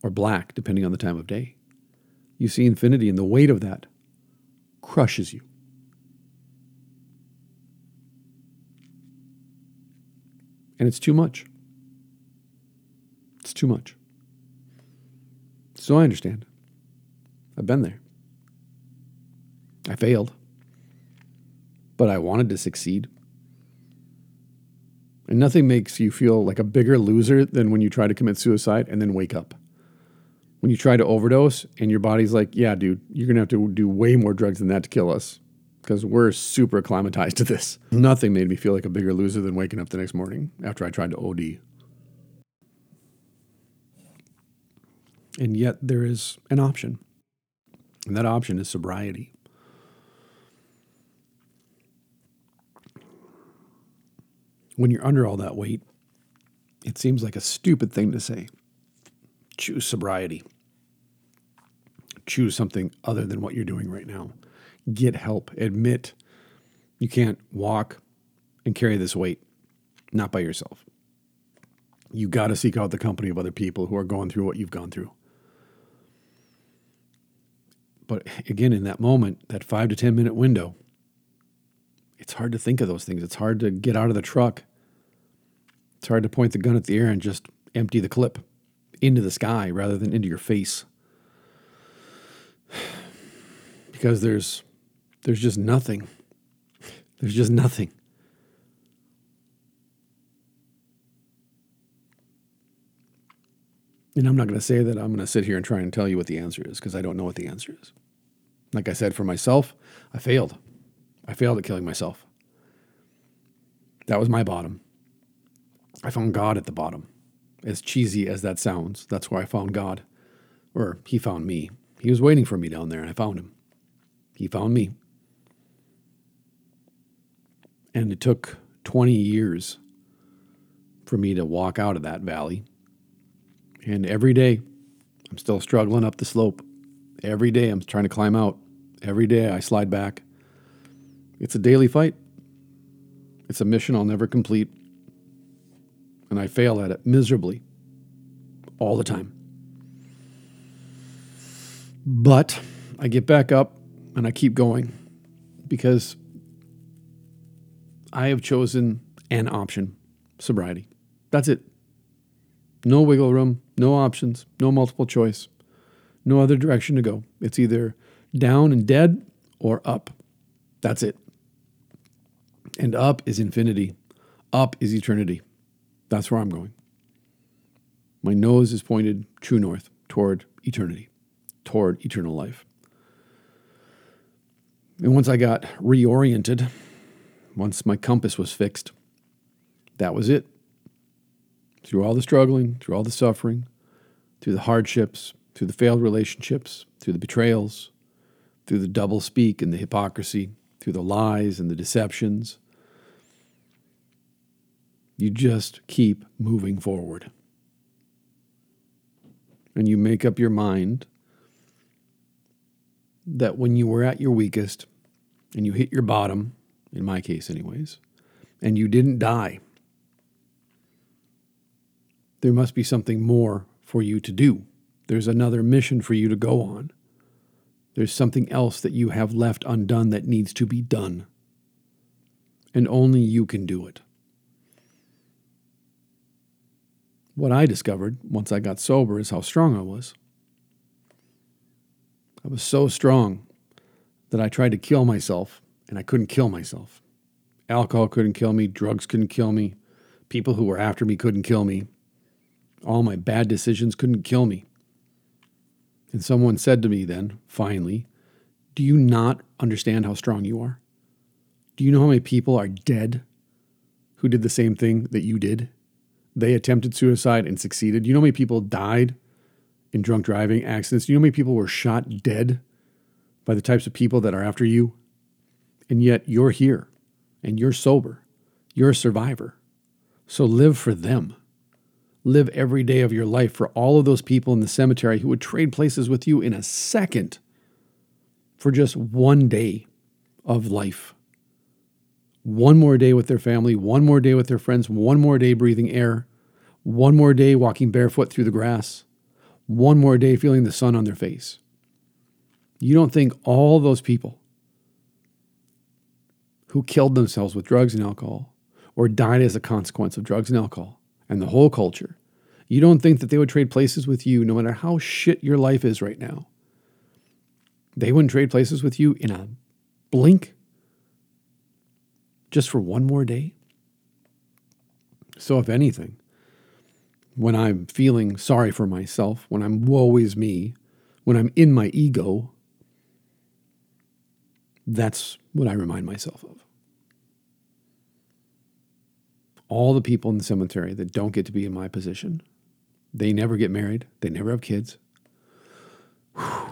Speaker 2: or black, depending on the time of day. You see infinity, and the weight of that crushes you. And it's too much. It's too much. So I understand. I've been there. I failed. But I wanted to succeed. And nothing makes you feel like a bigger loser than when you try to commit suicide and then wake up. When you try to overdose and your body's like, yeah, dude, you're going to have to do way more drugs than that to kill us because we're super acclimatized to this. Nothing made me feel like a bigger loser than waking up the next morning after I tried to OD. And yet there is an option, and that option is sobriety. When you're under all that weight, it seems like a stupid thing to say. Choose sobriety. Choose something other than what you're doing right now get help. Admit you can't walk and carry this weight, not by yourself. You got to seek out the company of other people who are going through what you've gone through. But again, in that moment, that five to 10 minute window, it's hard to think of those things. It's hard to get out of the truck. It's hard to point the gun at the air and just empty the clip into the sky rather than into your face. Because there's there's just nothing. There's just nothing. And I'm not going to say that I'm going to sit here and try and tell you what the answer is because I don't know what the answer is. Like I said, for myself, I failed. I failed at killing myself. That was my bottom. I found God at the bottom. As cheesy as that sounds, that's where I found God. Or He found me. He was waiting for me down there, and I found Him. He found me. And it took 20 years for me to walk out of that valley. And every day, I'm still struggling up the slope. Every day, I'm trying to climb out. Every day, I slide back. It's a daily fight. It's a mission I'll never complete. And I fail at it miserably all the time. But I get back up and I keep going because I have chosen an option sobriety. That's it. No wiggle room, no options, no multiple choice, no other direction to go. It's either down and dead or up. That's it. And up is infinity, up is eternity. That's where I'm going. My nose is pointed true north toward eternity, toward eternal life. And once I got reoriented, once my compass was fixed, that was it. Through all the struggling, through all the suffering, through the hardships, through the failed relationships, through the betrayals, through the double speak and the hypocrisy, through the lies and the deceptions, you just keep moving forward. And you make up your mind that when you were at your weakest and you hit your bottom, in my case, anyways, and you didn't die, there must be something more for you to do. There's another mission for you to go on. There's something else that you have left undone that needs to be done. And only you can do it. What I discovered once I got sober is how strong I was. I was so strong that I tried to kill myself and I couldn't kill myself. Alcohol couldn't kill me, drugs couldn't kill me, people who were after me couldn't kill me. All my bad decisions couldn't kill me. And someone said to me then, finally, Do you not understand how strong you are? Do you know how many people are dead who did the same thing that you did? They attempted suicide and succeeded. Do you know how many people died in drunk driving accidents? Do you know how many people were shot dead by the types of people that are after you? And yet you're here and you're sober. You're a survivor. So live for them live every day of your life for all of those people in the cemetery who would trade places with you in a second for just one day of life. One more day with their family, one more day with their friends, one more day breathing air, one more day walking barefoot through the grass, one more day feeling the sun on their face. You don't think all those people who killed themselves with drugs and alcohol or died as a consequence of drugs and alcohol and the whole culture. You don't think that they would trade places with you no matter how shit your life is right now. They wouldn't trade places with you in a blink just for one more day. So, if anything, when I'm feeling sorry for myself, when I'm woe is me, when I'm in my ego, that's what I remind myself of. All the people in the cemetery that don't get to be in my position. They never get married, they never have kids. Whew.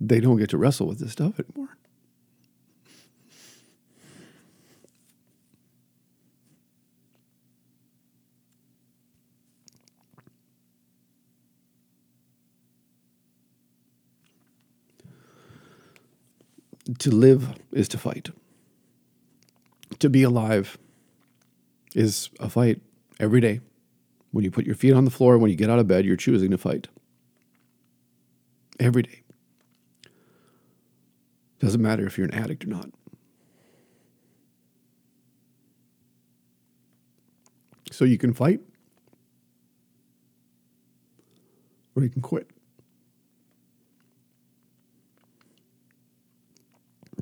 Speaker 2: They don't get to wrestle with this stuff anymore. To live is to fight. To be alive is a fight every day. When you put your feet on the floor, when you get out of bed, you're choosing to fight. Every day. Doesn't matter if you're an addict or not. So you can fight or you can quit.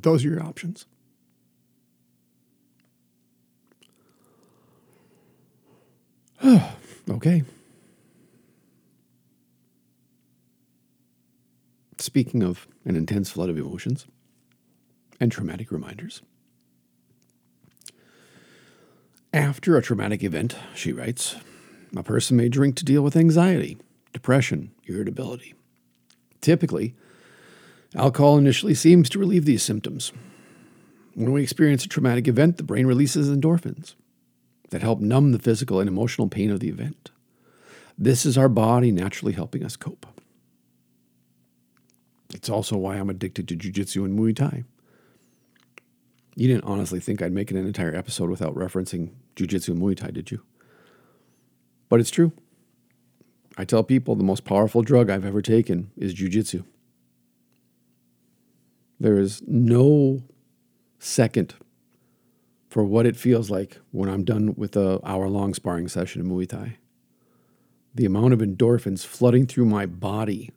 Speaker 2: Those are your options. Okay. Speaking of an intense flood of emotions and traumatic reminders. After a traumatic event, she writes, a person may drink to deal with anxiety, depression, irritability. Typically, alcohol initially seems to relieve these symptoms. When we experience a traumatic event, the brain releases endorphins that help numb the physical and emotional pain of the event. This is our body naturally helping us cope. It's also why I'm addicted to jujitsu and Muay Thai. You didn't honestly think I'd make an entire episode without referencing jujitsu and Muay Thai, did you? But it's true. I tell people the most powerful drug I've ever taken is jujitsu. There is no second for what it feels like when I'm done with a hour long sparring session in Muay Thai. The amount of endorphins flooding through my body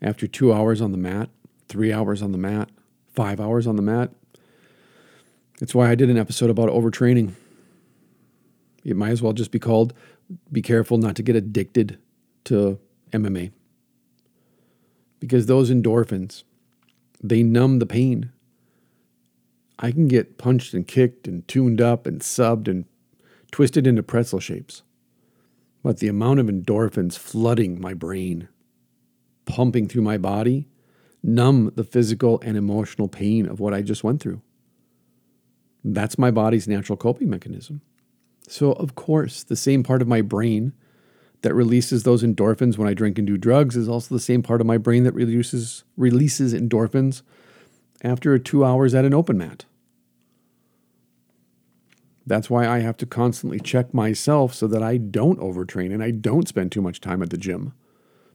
Speaker 2: after two hours on the mat, three hours on the mat, five hours on the mat. It's why I did an episode about overtraining. It might as well just be called Be Careful Not to Get Addicted to MMA. Because those endorphins, they numb the pain. I can get punched and kicked and tuned up and subbed and twisted into pretzel shapes. But the amount of endorphins flooding my brain, pumping through my body, numb the physical and emotional pain of what I just went through. That's my body's natural coping mechanism. So, of course, the same part of my brain that releases those endorphins when I drink and do drugs is also the same part of my brain that releases, releases endorphins after two hours at an open mat. That's why I have to constantly check myself so that I don't overtrain and I don't spend too much time at the gym.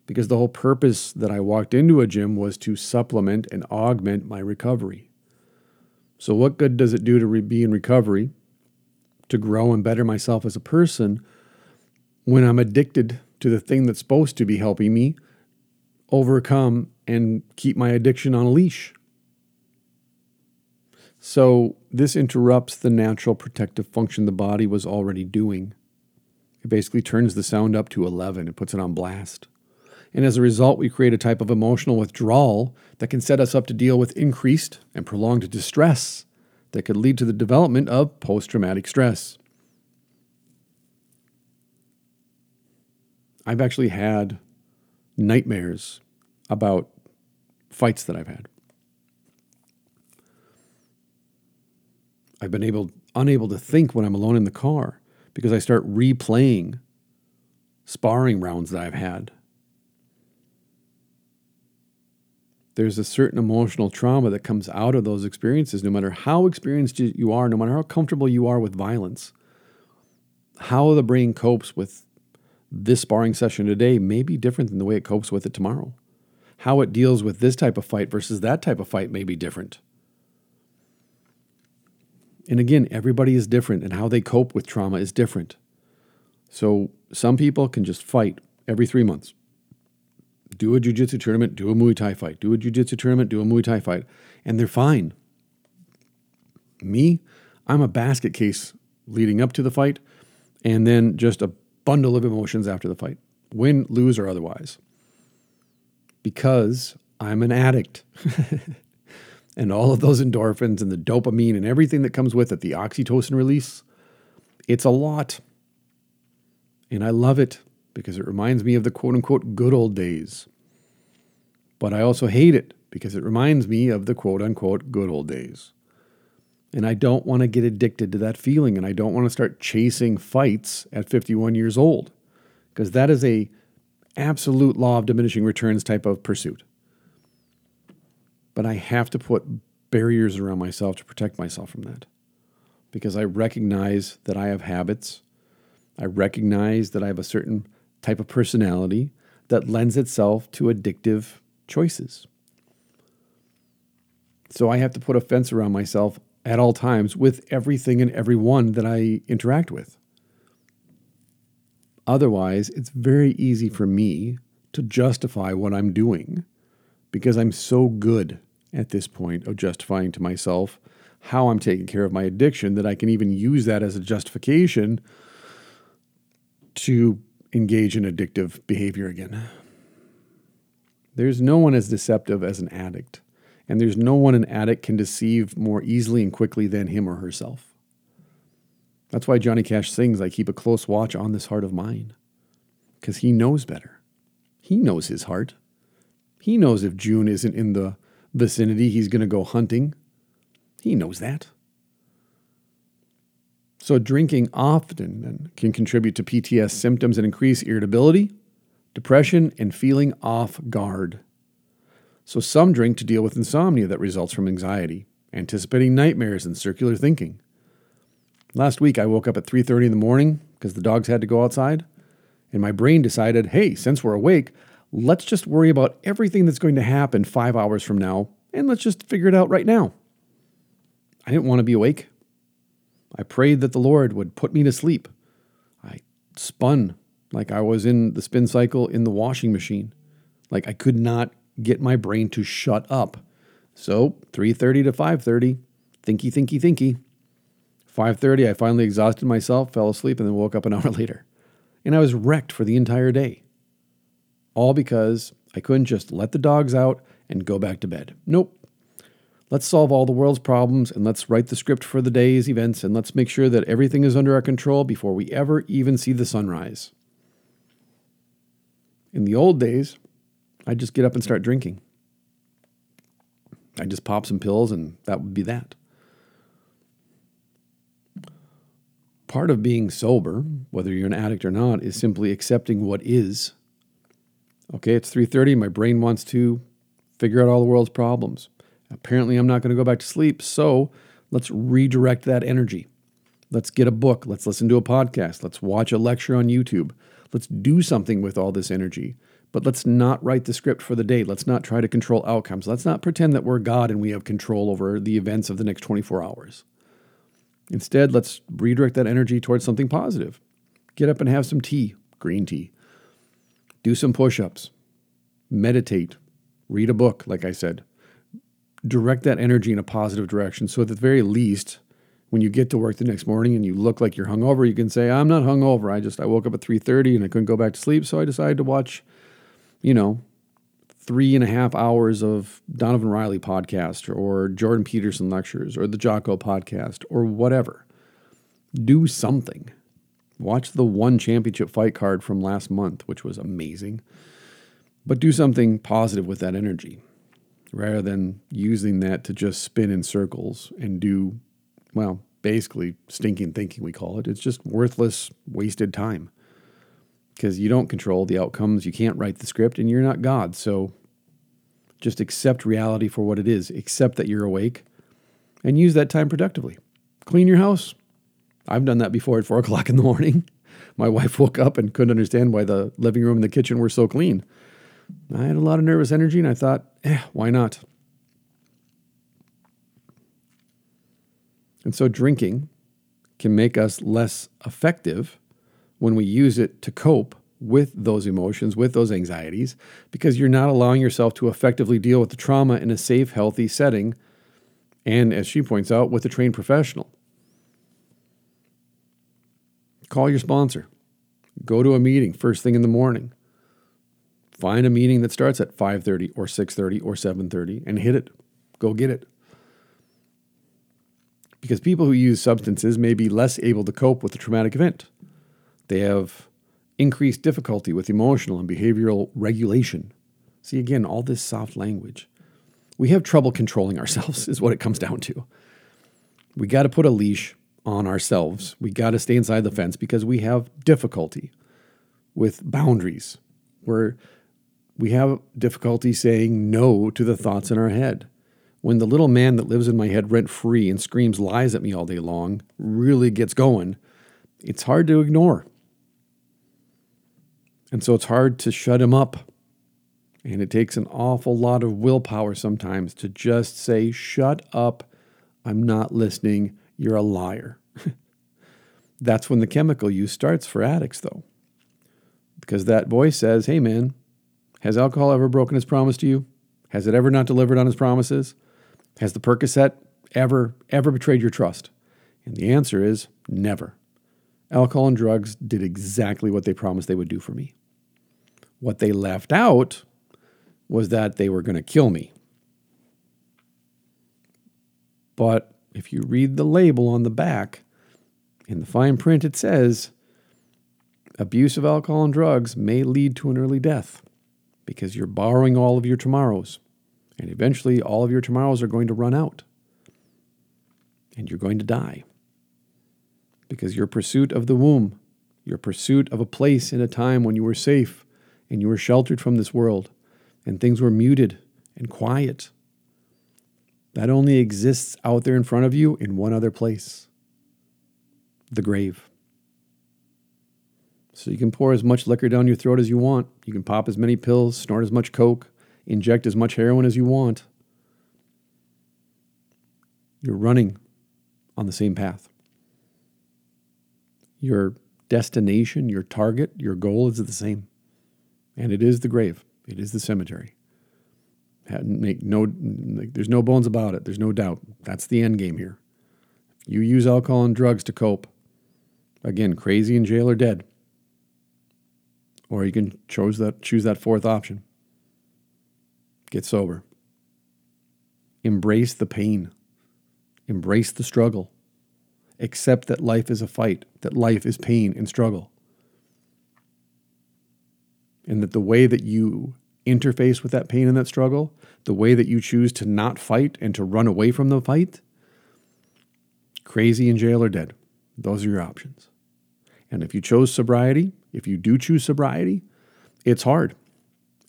Speaker 2: Because the whole purpose that I walked into a gym was to supplement and augment my recovery. So, what good does it do to be in recovery, to grow and better myself as a person, when I'm addicted to the thing that's supposed to be helping me overcome and keep my addiction on a leash? So, this interrupts the natural protective function the body was already doing. It basically turns the sound up to 11, it puts it on blast. And as a result, we create a type of emotional withdrawal that can set us up to deal with increased and prolonged distress that could lead to the development of post traumatic stress. I've actually had nightmares about fights that I've had. I've been able unable to think when I'm alone in the car because I start replaying sparring rounds that I've had there's a certain emotional trauma that comes out of those experiences, no matter how experienced you are, no matter how comfortable you are with violence. How the brain copes with this sparring session today may be different than the way it copes with it tomorrow. How it deals with this type of fight versus that type of fight may be different. And again, everybody is different, and how they cope with trauma is different. So some people can just fight every three months do a jiu-jitsu tournament, do a Muay Thai fight, do a jiu-jitsu tournament, do a Muay Thai fight, and they're fine. Me, I'm a basket case leading up to the fight and then just a bundle of emotions after the fight, win, lose, or otherwise. Because I'm an addict. and all of those endorphins and the dopamine and everything that comes with it, the oxytocin release, it's a lot. And I love it because it reminds me of the quote unquote good old days. But I also hate it because it reminds me of the quote unquote good old days. And I don't want to get addicted to that feeling and I don't want to start chasing fights at 51 years old because that is a absolute law of diminishing returns type of pursuit. But I have to put barriers around myself to protect myself from that because I recognize that I have habits. I recognize that I have a certain type of personality that lends itself to addictive choices. So I have to put a fence around myself at all times with everything and everyone that I interact with. Otherwise, it's very easy for me to justify what I'm doing because I'm so good at this point of justifying to myself how I'm taking care of my addiction that I can even use that as a justification to engage in addictive behavior again. There's no one as deceptive as an addict, and there's no one an addict can deceive more easily and quickly than him or herself. That's why Johnny Cash sings, I keep a close watch on this heart of mine, because he knows better. He knows his heart. He knows if June isn't in the vicinity, he's going to go hunting. He knows that. So, drinking often can contribute to PTS symptoms and increase irritability, depression, and feeling off guard. So, some drink to deal with insomnia that results from anxiety, anticipating nightmares, and circular thinking. Last week, I woke up at 3:30 in the morning because the dogs had to go outside, and my brain decided, "Hey, since we're awake, let's just worry about everything that's going to happen 5 hours from now, and let's just figure it out right now." I didn't want to be awake. I prayed that the Lord would put me to sleep. I spun like I was in the spin cycle in the washing machine. Like I could not get my brain to shut up. So 3:30 to 5:30, thinky thinky thinky. 5:30 I finally exhausted myself, fell asleep and then woke up an hour later. And I was wrecked for the entire day. All because I couldn't just let the dogs out and go back to bed. Nope. Let's solve all the world's problems and let's write the script for the day's events and let's make sure that everything is under our control before we ever even see the sunrise. In the old days, I'd just get up and start drinking. I'd just pop some pills and that would be that. Part of being sober, whether you're an addict or not, is simply accepting what is. Okay, it's 3:30, my brain wants to figure out all the world's problems. Apparently, I'm not going to go back to sleep. So let's redirect that energy. Let's get a book. Let's listen to a podcast. Let's watch a lecture on YouTube. Let's do something with all this energy. But let's not write the script for the day. Let's not try to control outcomes. Let's not pretend that we're God and we have control over the events of the next 24 hours. Instead, let's redirect that energy towards something positive. Get up and have some tea, green tea. Do some push ups. Meditate. Read a book, like I said direct that energy in a positive direction. So at the very least, when you get to work the next morning and you look like you're hungover, you can say, "I'm not hungover. I just I woke up at 3:30 and I couldn't go back to sleep, so I decided to watch, you know, three and a half hours of Donavon Riley podcast or Jordan Peterson lectures or the Jocko podcast or whatever. Do something. Watch the ONE Championship fight card from last month, which was amazing. But do something positive with that energy rather than using that to just spin in circles and do, well, basically stinking thinking, we call it. It's just worthless, wasted time because you don't control the outcomes. You can't write the script and you're not God. So just accept reality for what it is, accept that you're awake and use that time productively. Clean your house. I've done that before at four o'clock in the morning. My wife woke up and couldn't understand why the living room and the kitchen were so clean. I had a lot of nervous energy and I thought, eh, why not? And so drinking can make us less effective when we use it to cope with those emotions, with those anxieties, because you're not allowing yourself to effectively deal with the trauma in a safe, healthy setting. And as she points out, with a trained professional. Call your sponsor. Go to a meeting first thing in the morning. Find a meeting that starts at 5:30 or 6:30 or 7:30 and hit it. Go get it. Because people who use substances may be less able to cope with a traumatic event. They have increased difficulty with emotional and behavioral regulation. See again all this soft language. We have trouble controlling ourselves is what it comes down to. We got to put a leash on ourselves. We got to stay inside the fence because we have difficulty with boundaries. We're we have difficulty saying no to the thoughts in our head. When the little man that lives in my head rent free and screams lies at me all day long really gets going, it's hard to ignore. And so it's hard to shut him up. And it takes an awful lot of willpower sometimes to just say, Shut up. I'm not listening. You're a liar. That's when the chemical use starts for addicts, though. Because that voice says, Hey, man, has alcohol ever broken its promise to you? Has it ever not delivered on its promises? Has the Percocet ever, ever betrayed your trust? And the answer is never. alcohol and drugs did exactly what they promised they would do for me. What they left out was that they were going to kill me. But if you read the label on the back, in the fine print, it says abuse of alcohol and drugs may lead to an early death because you're borrowing all of your tomorrows. And eventually, all of your tomorrows are going to run out. And you're going to die. Because your pursuit of the womb, your pursuit of a place in a time when you were safe and you were sheltered from this world and things were muted and quiet, that only exists out there in front of you in one other place the grave. So you can pour as much liquor down your throat as you want. You can pop as many pills, snort as much coke, inject as much heroin as you want. You're running on the same path. Your destination, your target, your goal is the same. And it is the grave, it is the cemetery. Make no, there's no bones about it. There's no doubt. That's the end game here. You use alcohol and drugs to cope. Again, crazy in jail or dead. Or you can choose that, choose that fourth option. Get sober. Embrace the pain. Embrace the struggle. Accept that life is a fight, that life is pain and struggle. And that the way that you interface with that pain and that struggle, the way that you choose to not fight and to run away from the fight, crazy in jail or dead. Those are your options. And if you chose sobriety, if you do choose sobriety, it's hard.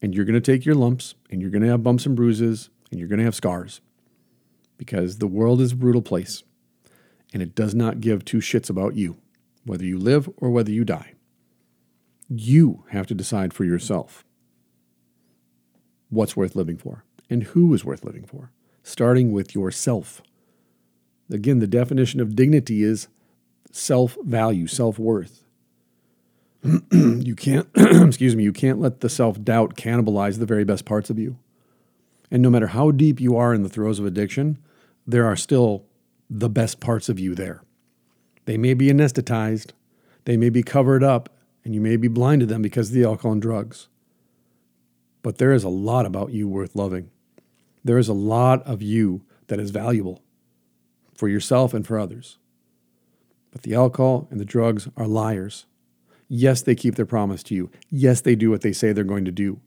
Speaker 2: And you're going to take your lumps and you're going to have bumps and bruises and you're going to have scars because the world is a brutal place and it does not give two shits about you, whether you live or whether you die. You have to decide for yourself what's worth living for and who is worth living for, starting with yourself. Again, the definition of dignity is self value, self worth. you can't, excuse me, you can't let the self doubt cannibalize the very best parts of you. And no matter how deep you are in the throes of addiction, there are still the best parts of you there. They may be anesthetized, they may be covered up, and you may be blind to them because of the alcohol and drugs. But there is a lot about you worth loving. There is a lot of you that is valuable for yourself and for others. But the alcohol and the drugs are liars. Yes, they keep their promise to you. Yes, they do what they say they're going to do.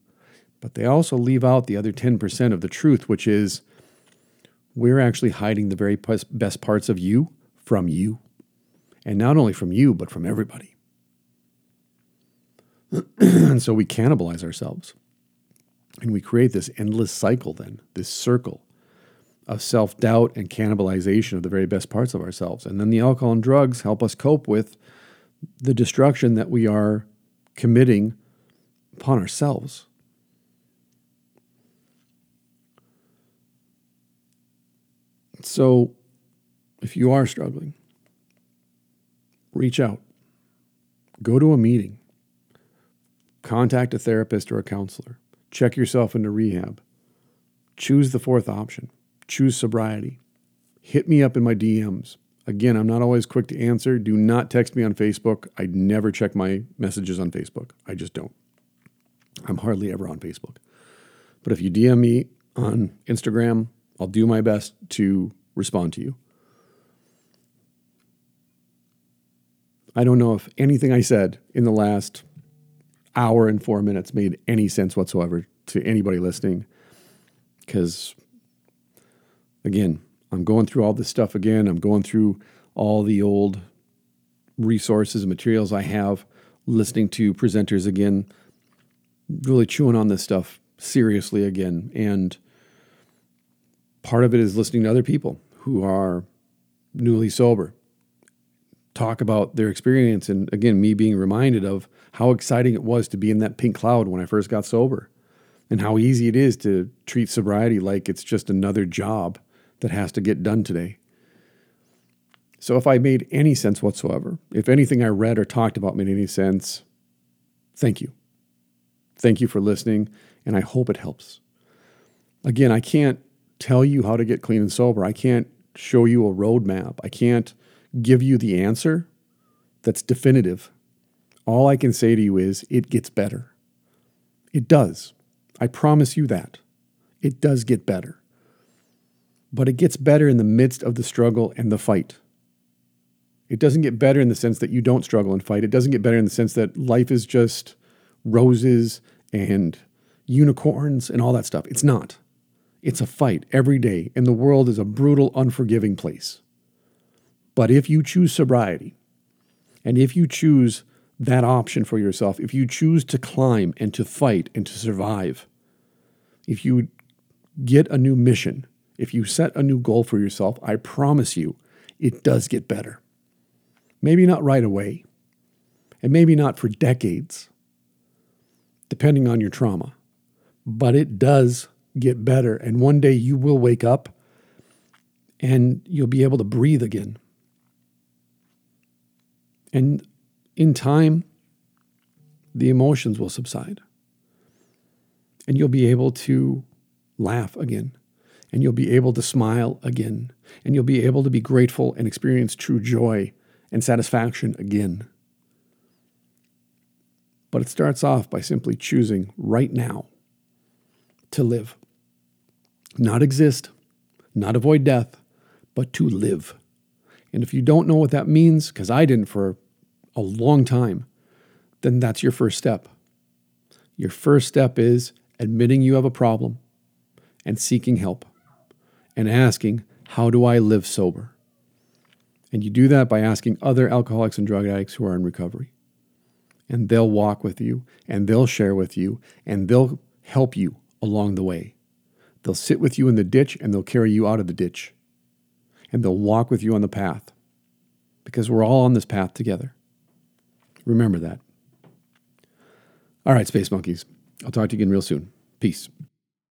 Speaker 2: But they also leave out the other 10% of the truth, which is we're actually hiding the very best parts of you from you. And not only from you, but from everybody. and so we cannibalize ourselves. And we create this endless cycle, then, this circle of self doubt and cannibalization of the very best parts of ourselves. And then the alcohol and drugs help us cope with the destruction that we are committing upon ourselves. So, if you are struggling, reach out, go to a meeting, contact a therapist or a counselor, check yourself into rehab, choose the fourth option choose sobriety. Hit me up in my DMs. Again, I'm not always quick to answer. Do not text me on Facebook. I never check my messages on Facebook. I just don't. I'm hardly ever on Facebook. But if you DM me on Instagram, I'll do my best to respond to you. I don't know if anything I said in the last hour and four minutes made any sense whatsoever to anybody listening because again, I'm going through all this stuff again. I'm going through all the old resources and materials I have, listening to presenters again, really chewing on this stuff seriously again. And part of it is listening to other people who are newly sober talk about their experience. And again, me being reminded of how exciting it was to be in that pink cloud when I first got sober and how easy it is to treat sobriety like it's just another job that has to get done today. So, if I made any sense whatsoever, if anything I read or talked about made any sense, thank you. Thank you for listening, and I hope it helps. Again, I can't tell you how to get clean and sober. I can't show you a roadmap. I can't give you the answer that's definitive. All I can say to you is it gets better. It does. I promise you that. It does get better. But it gets better in the midst of the struggle and the fight. It doesn't get better in the sense that you don't struggle and fight. It doesn't get better in the sense that life is just roses and unicorns and all that stuff. It's not. It's a fight every day, and the world is a brutal, unforgiving place. But if you choose sobriety, and if you choose that option for yourself, if you choose to climb and to fight and to survive, if you get a new mission, if you set a new goal for yourself, I promise you, it does get better. Maybe not right away, and maybe not for decades, depending on your trauma, but it does get better. And one day you will wake up and you'll be able to breathe again. And in time, the emotions will subside. And you'll be able to laugh again. And you'll be able to smile again. And you'll be able to be grateful and experience true joy and satisfaction again. But it starts off by simply choosing right now to live. Not exist, not avoid death, but to live. And if you don't know what that means, because I didn't for a long time, then that's your first step. Your first step is admitting you have a problem and seeking help and asking, How do I live sober? And you do that by asking other alcoholics and drug addicts who are in recovery. And they'll walk with you and they'll share with you and they'll help you along the way. They'll sit with you in the ditch and they'll carry you out of the ditch. And they'll walk with you on the path because we're all on this path together. Remember that. All right, Space Monkeys. I'll talk to you again real soon. Peace.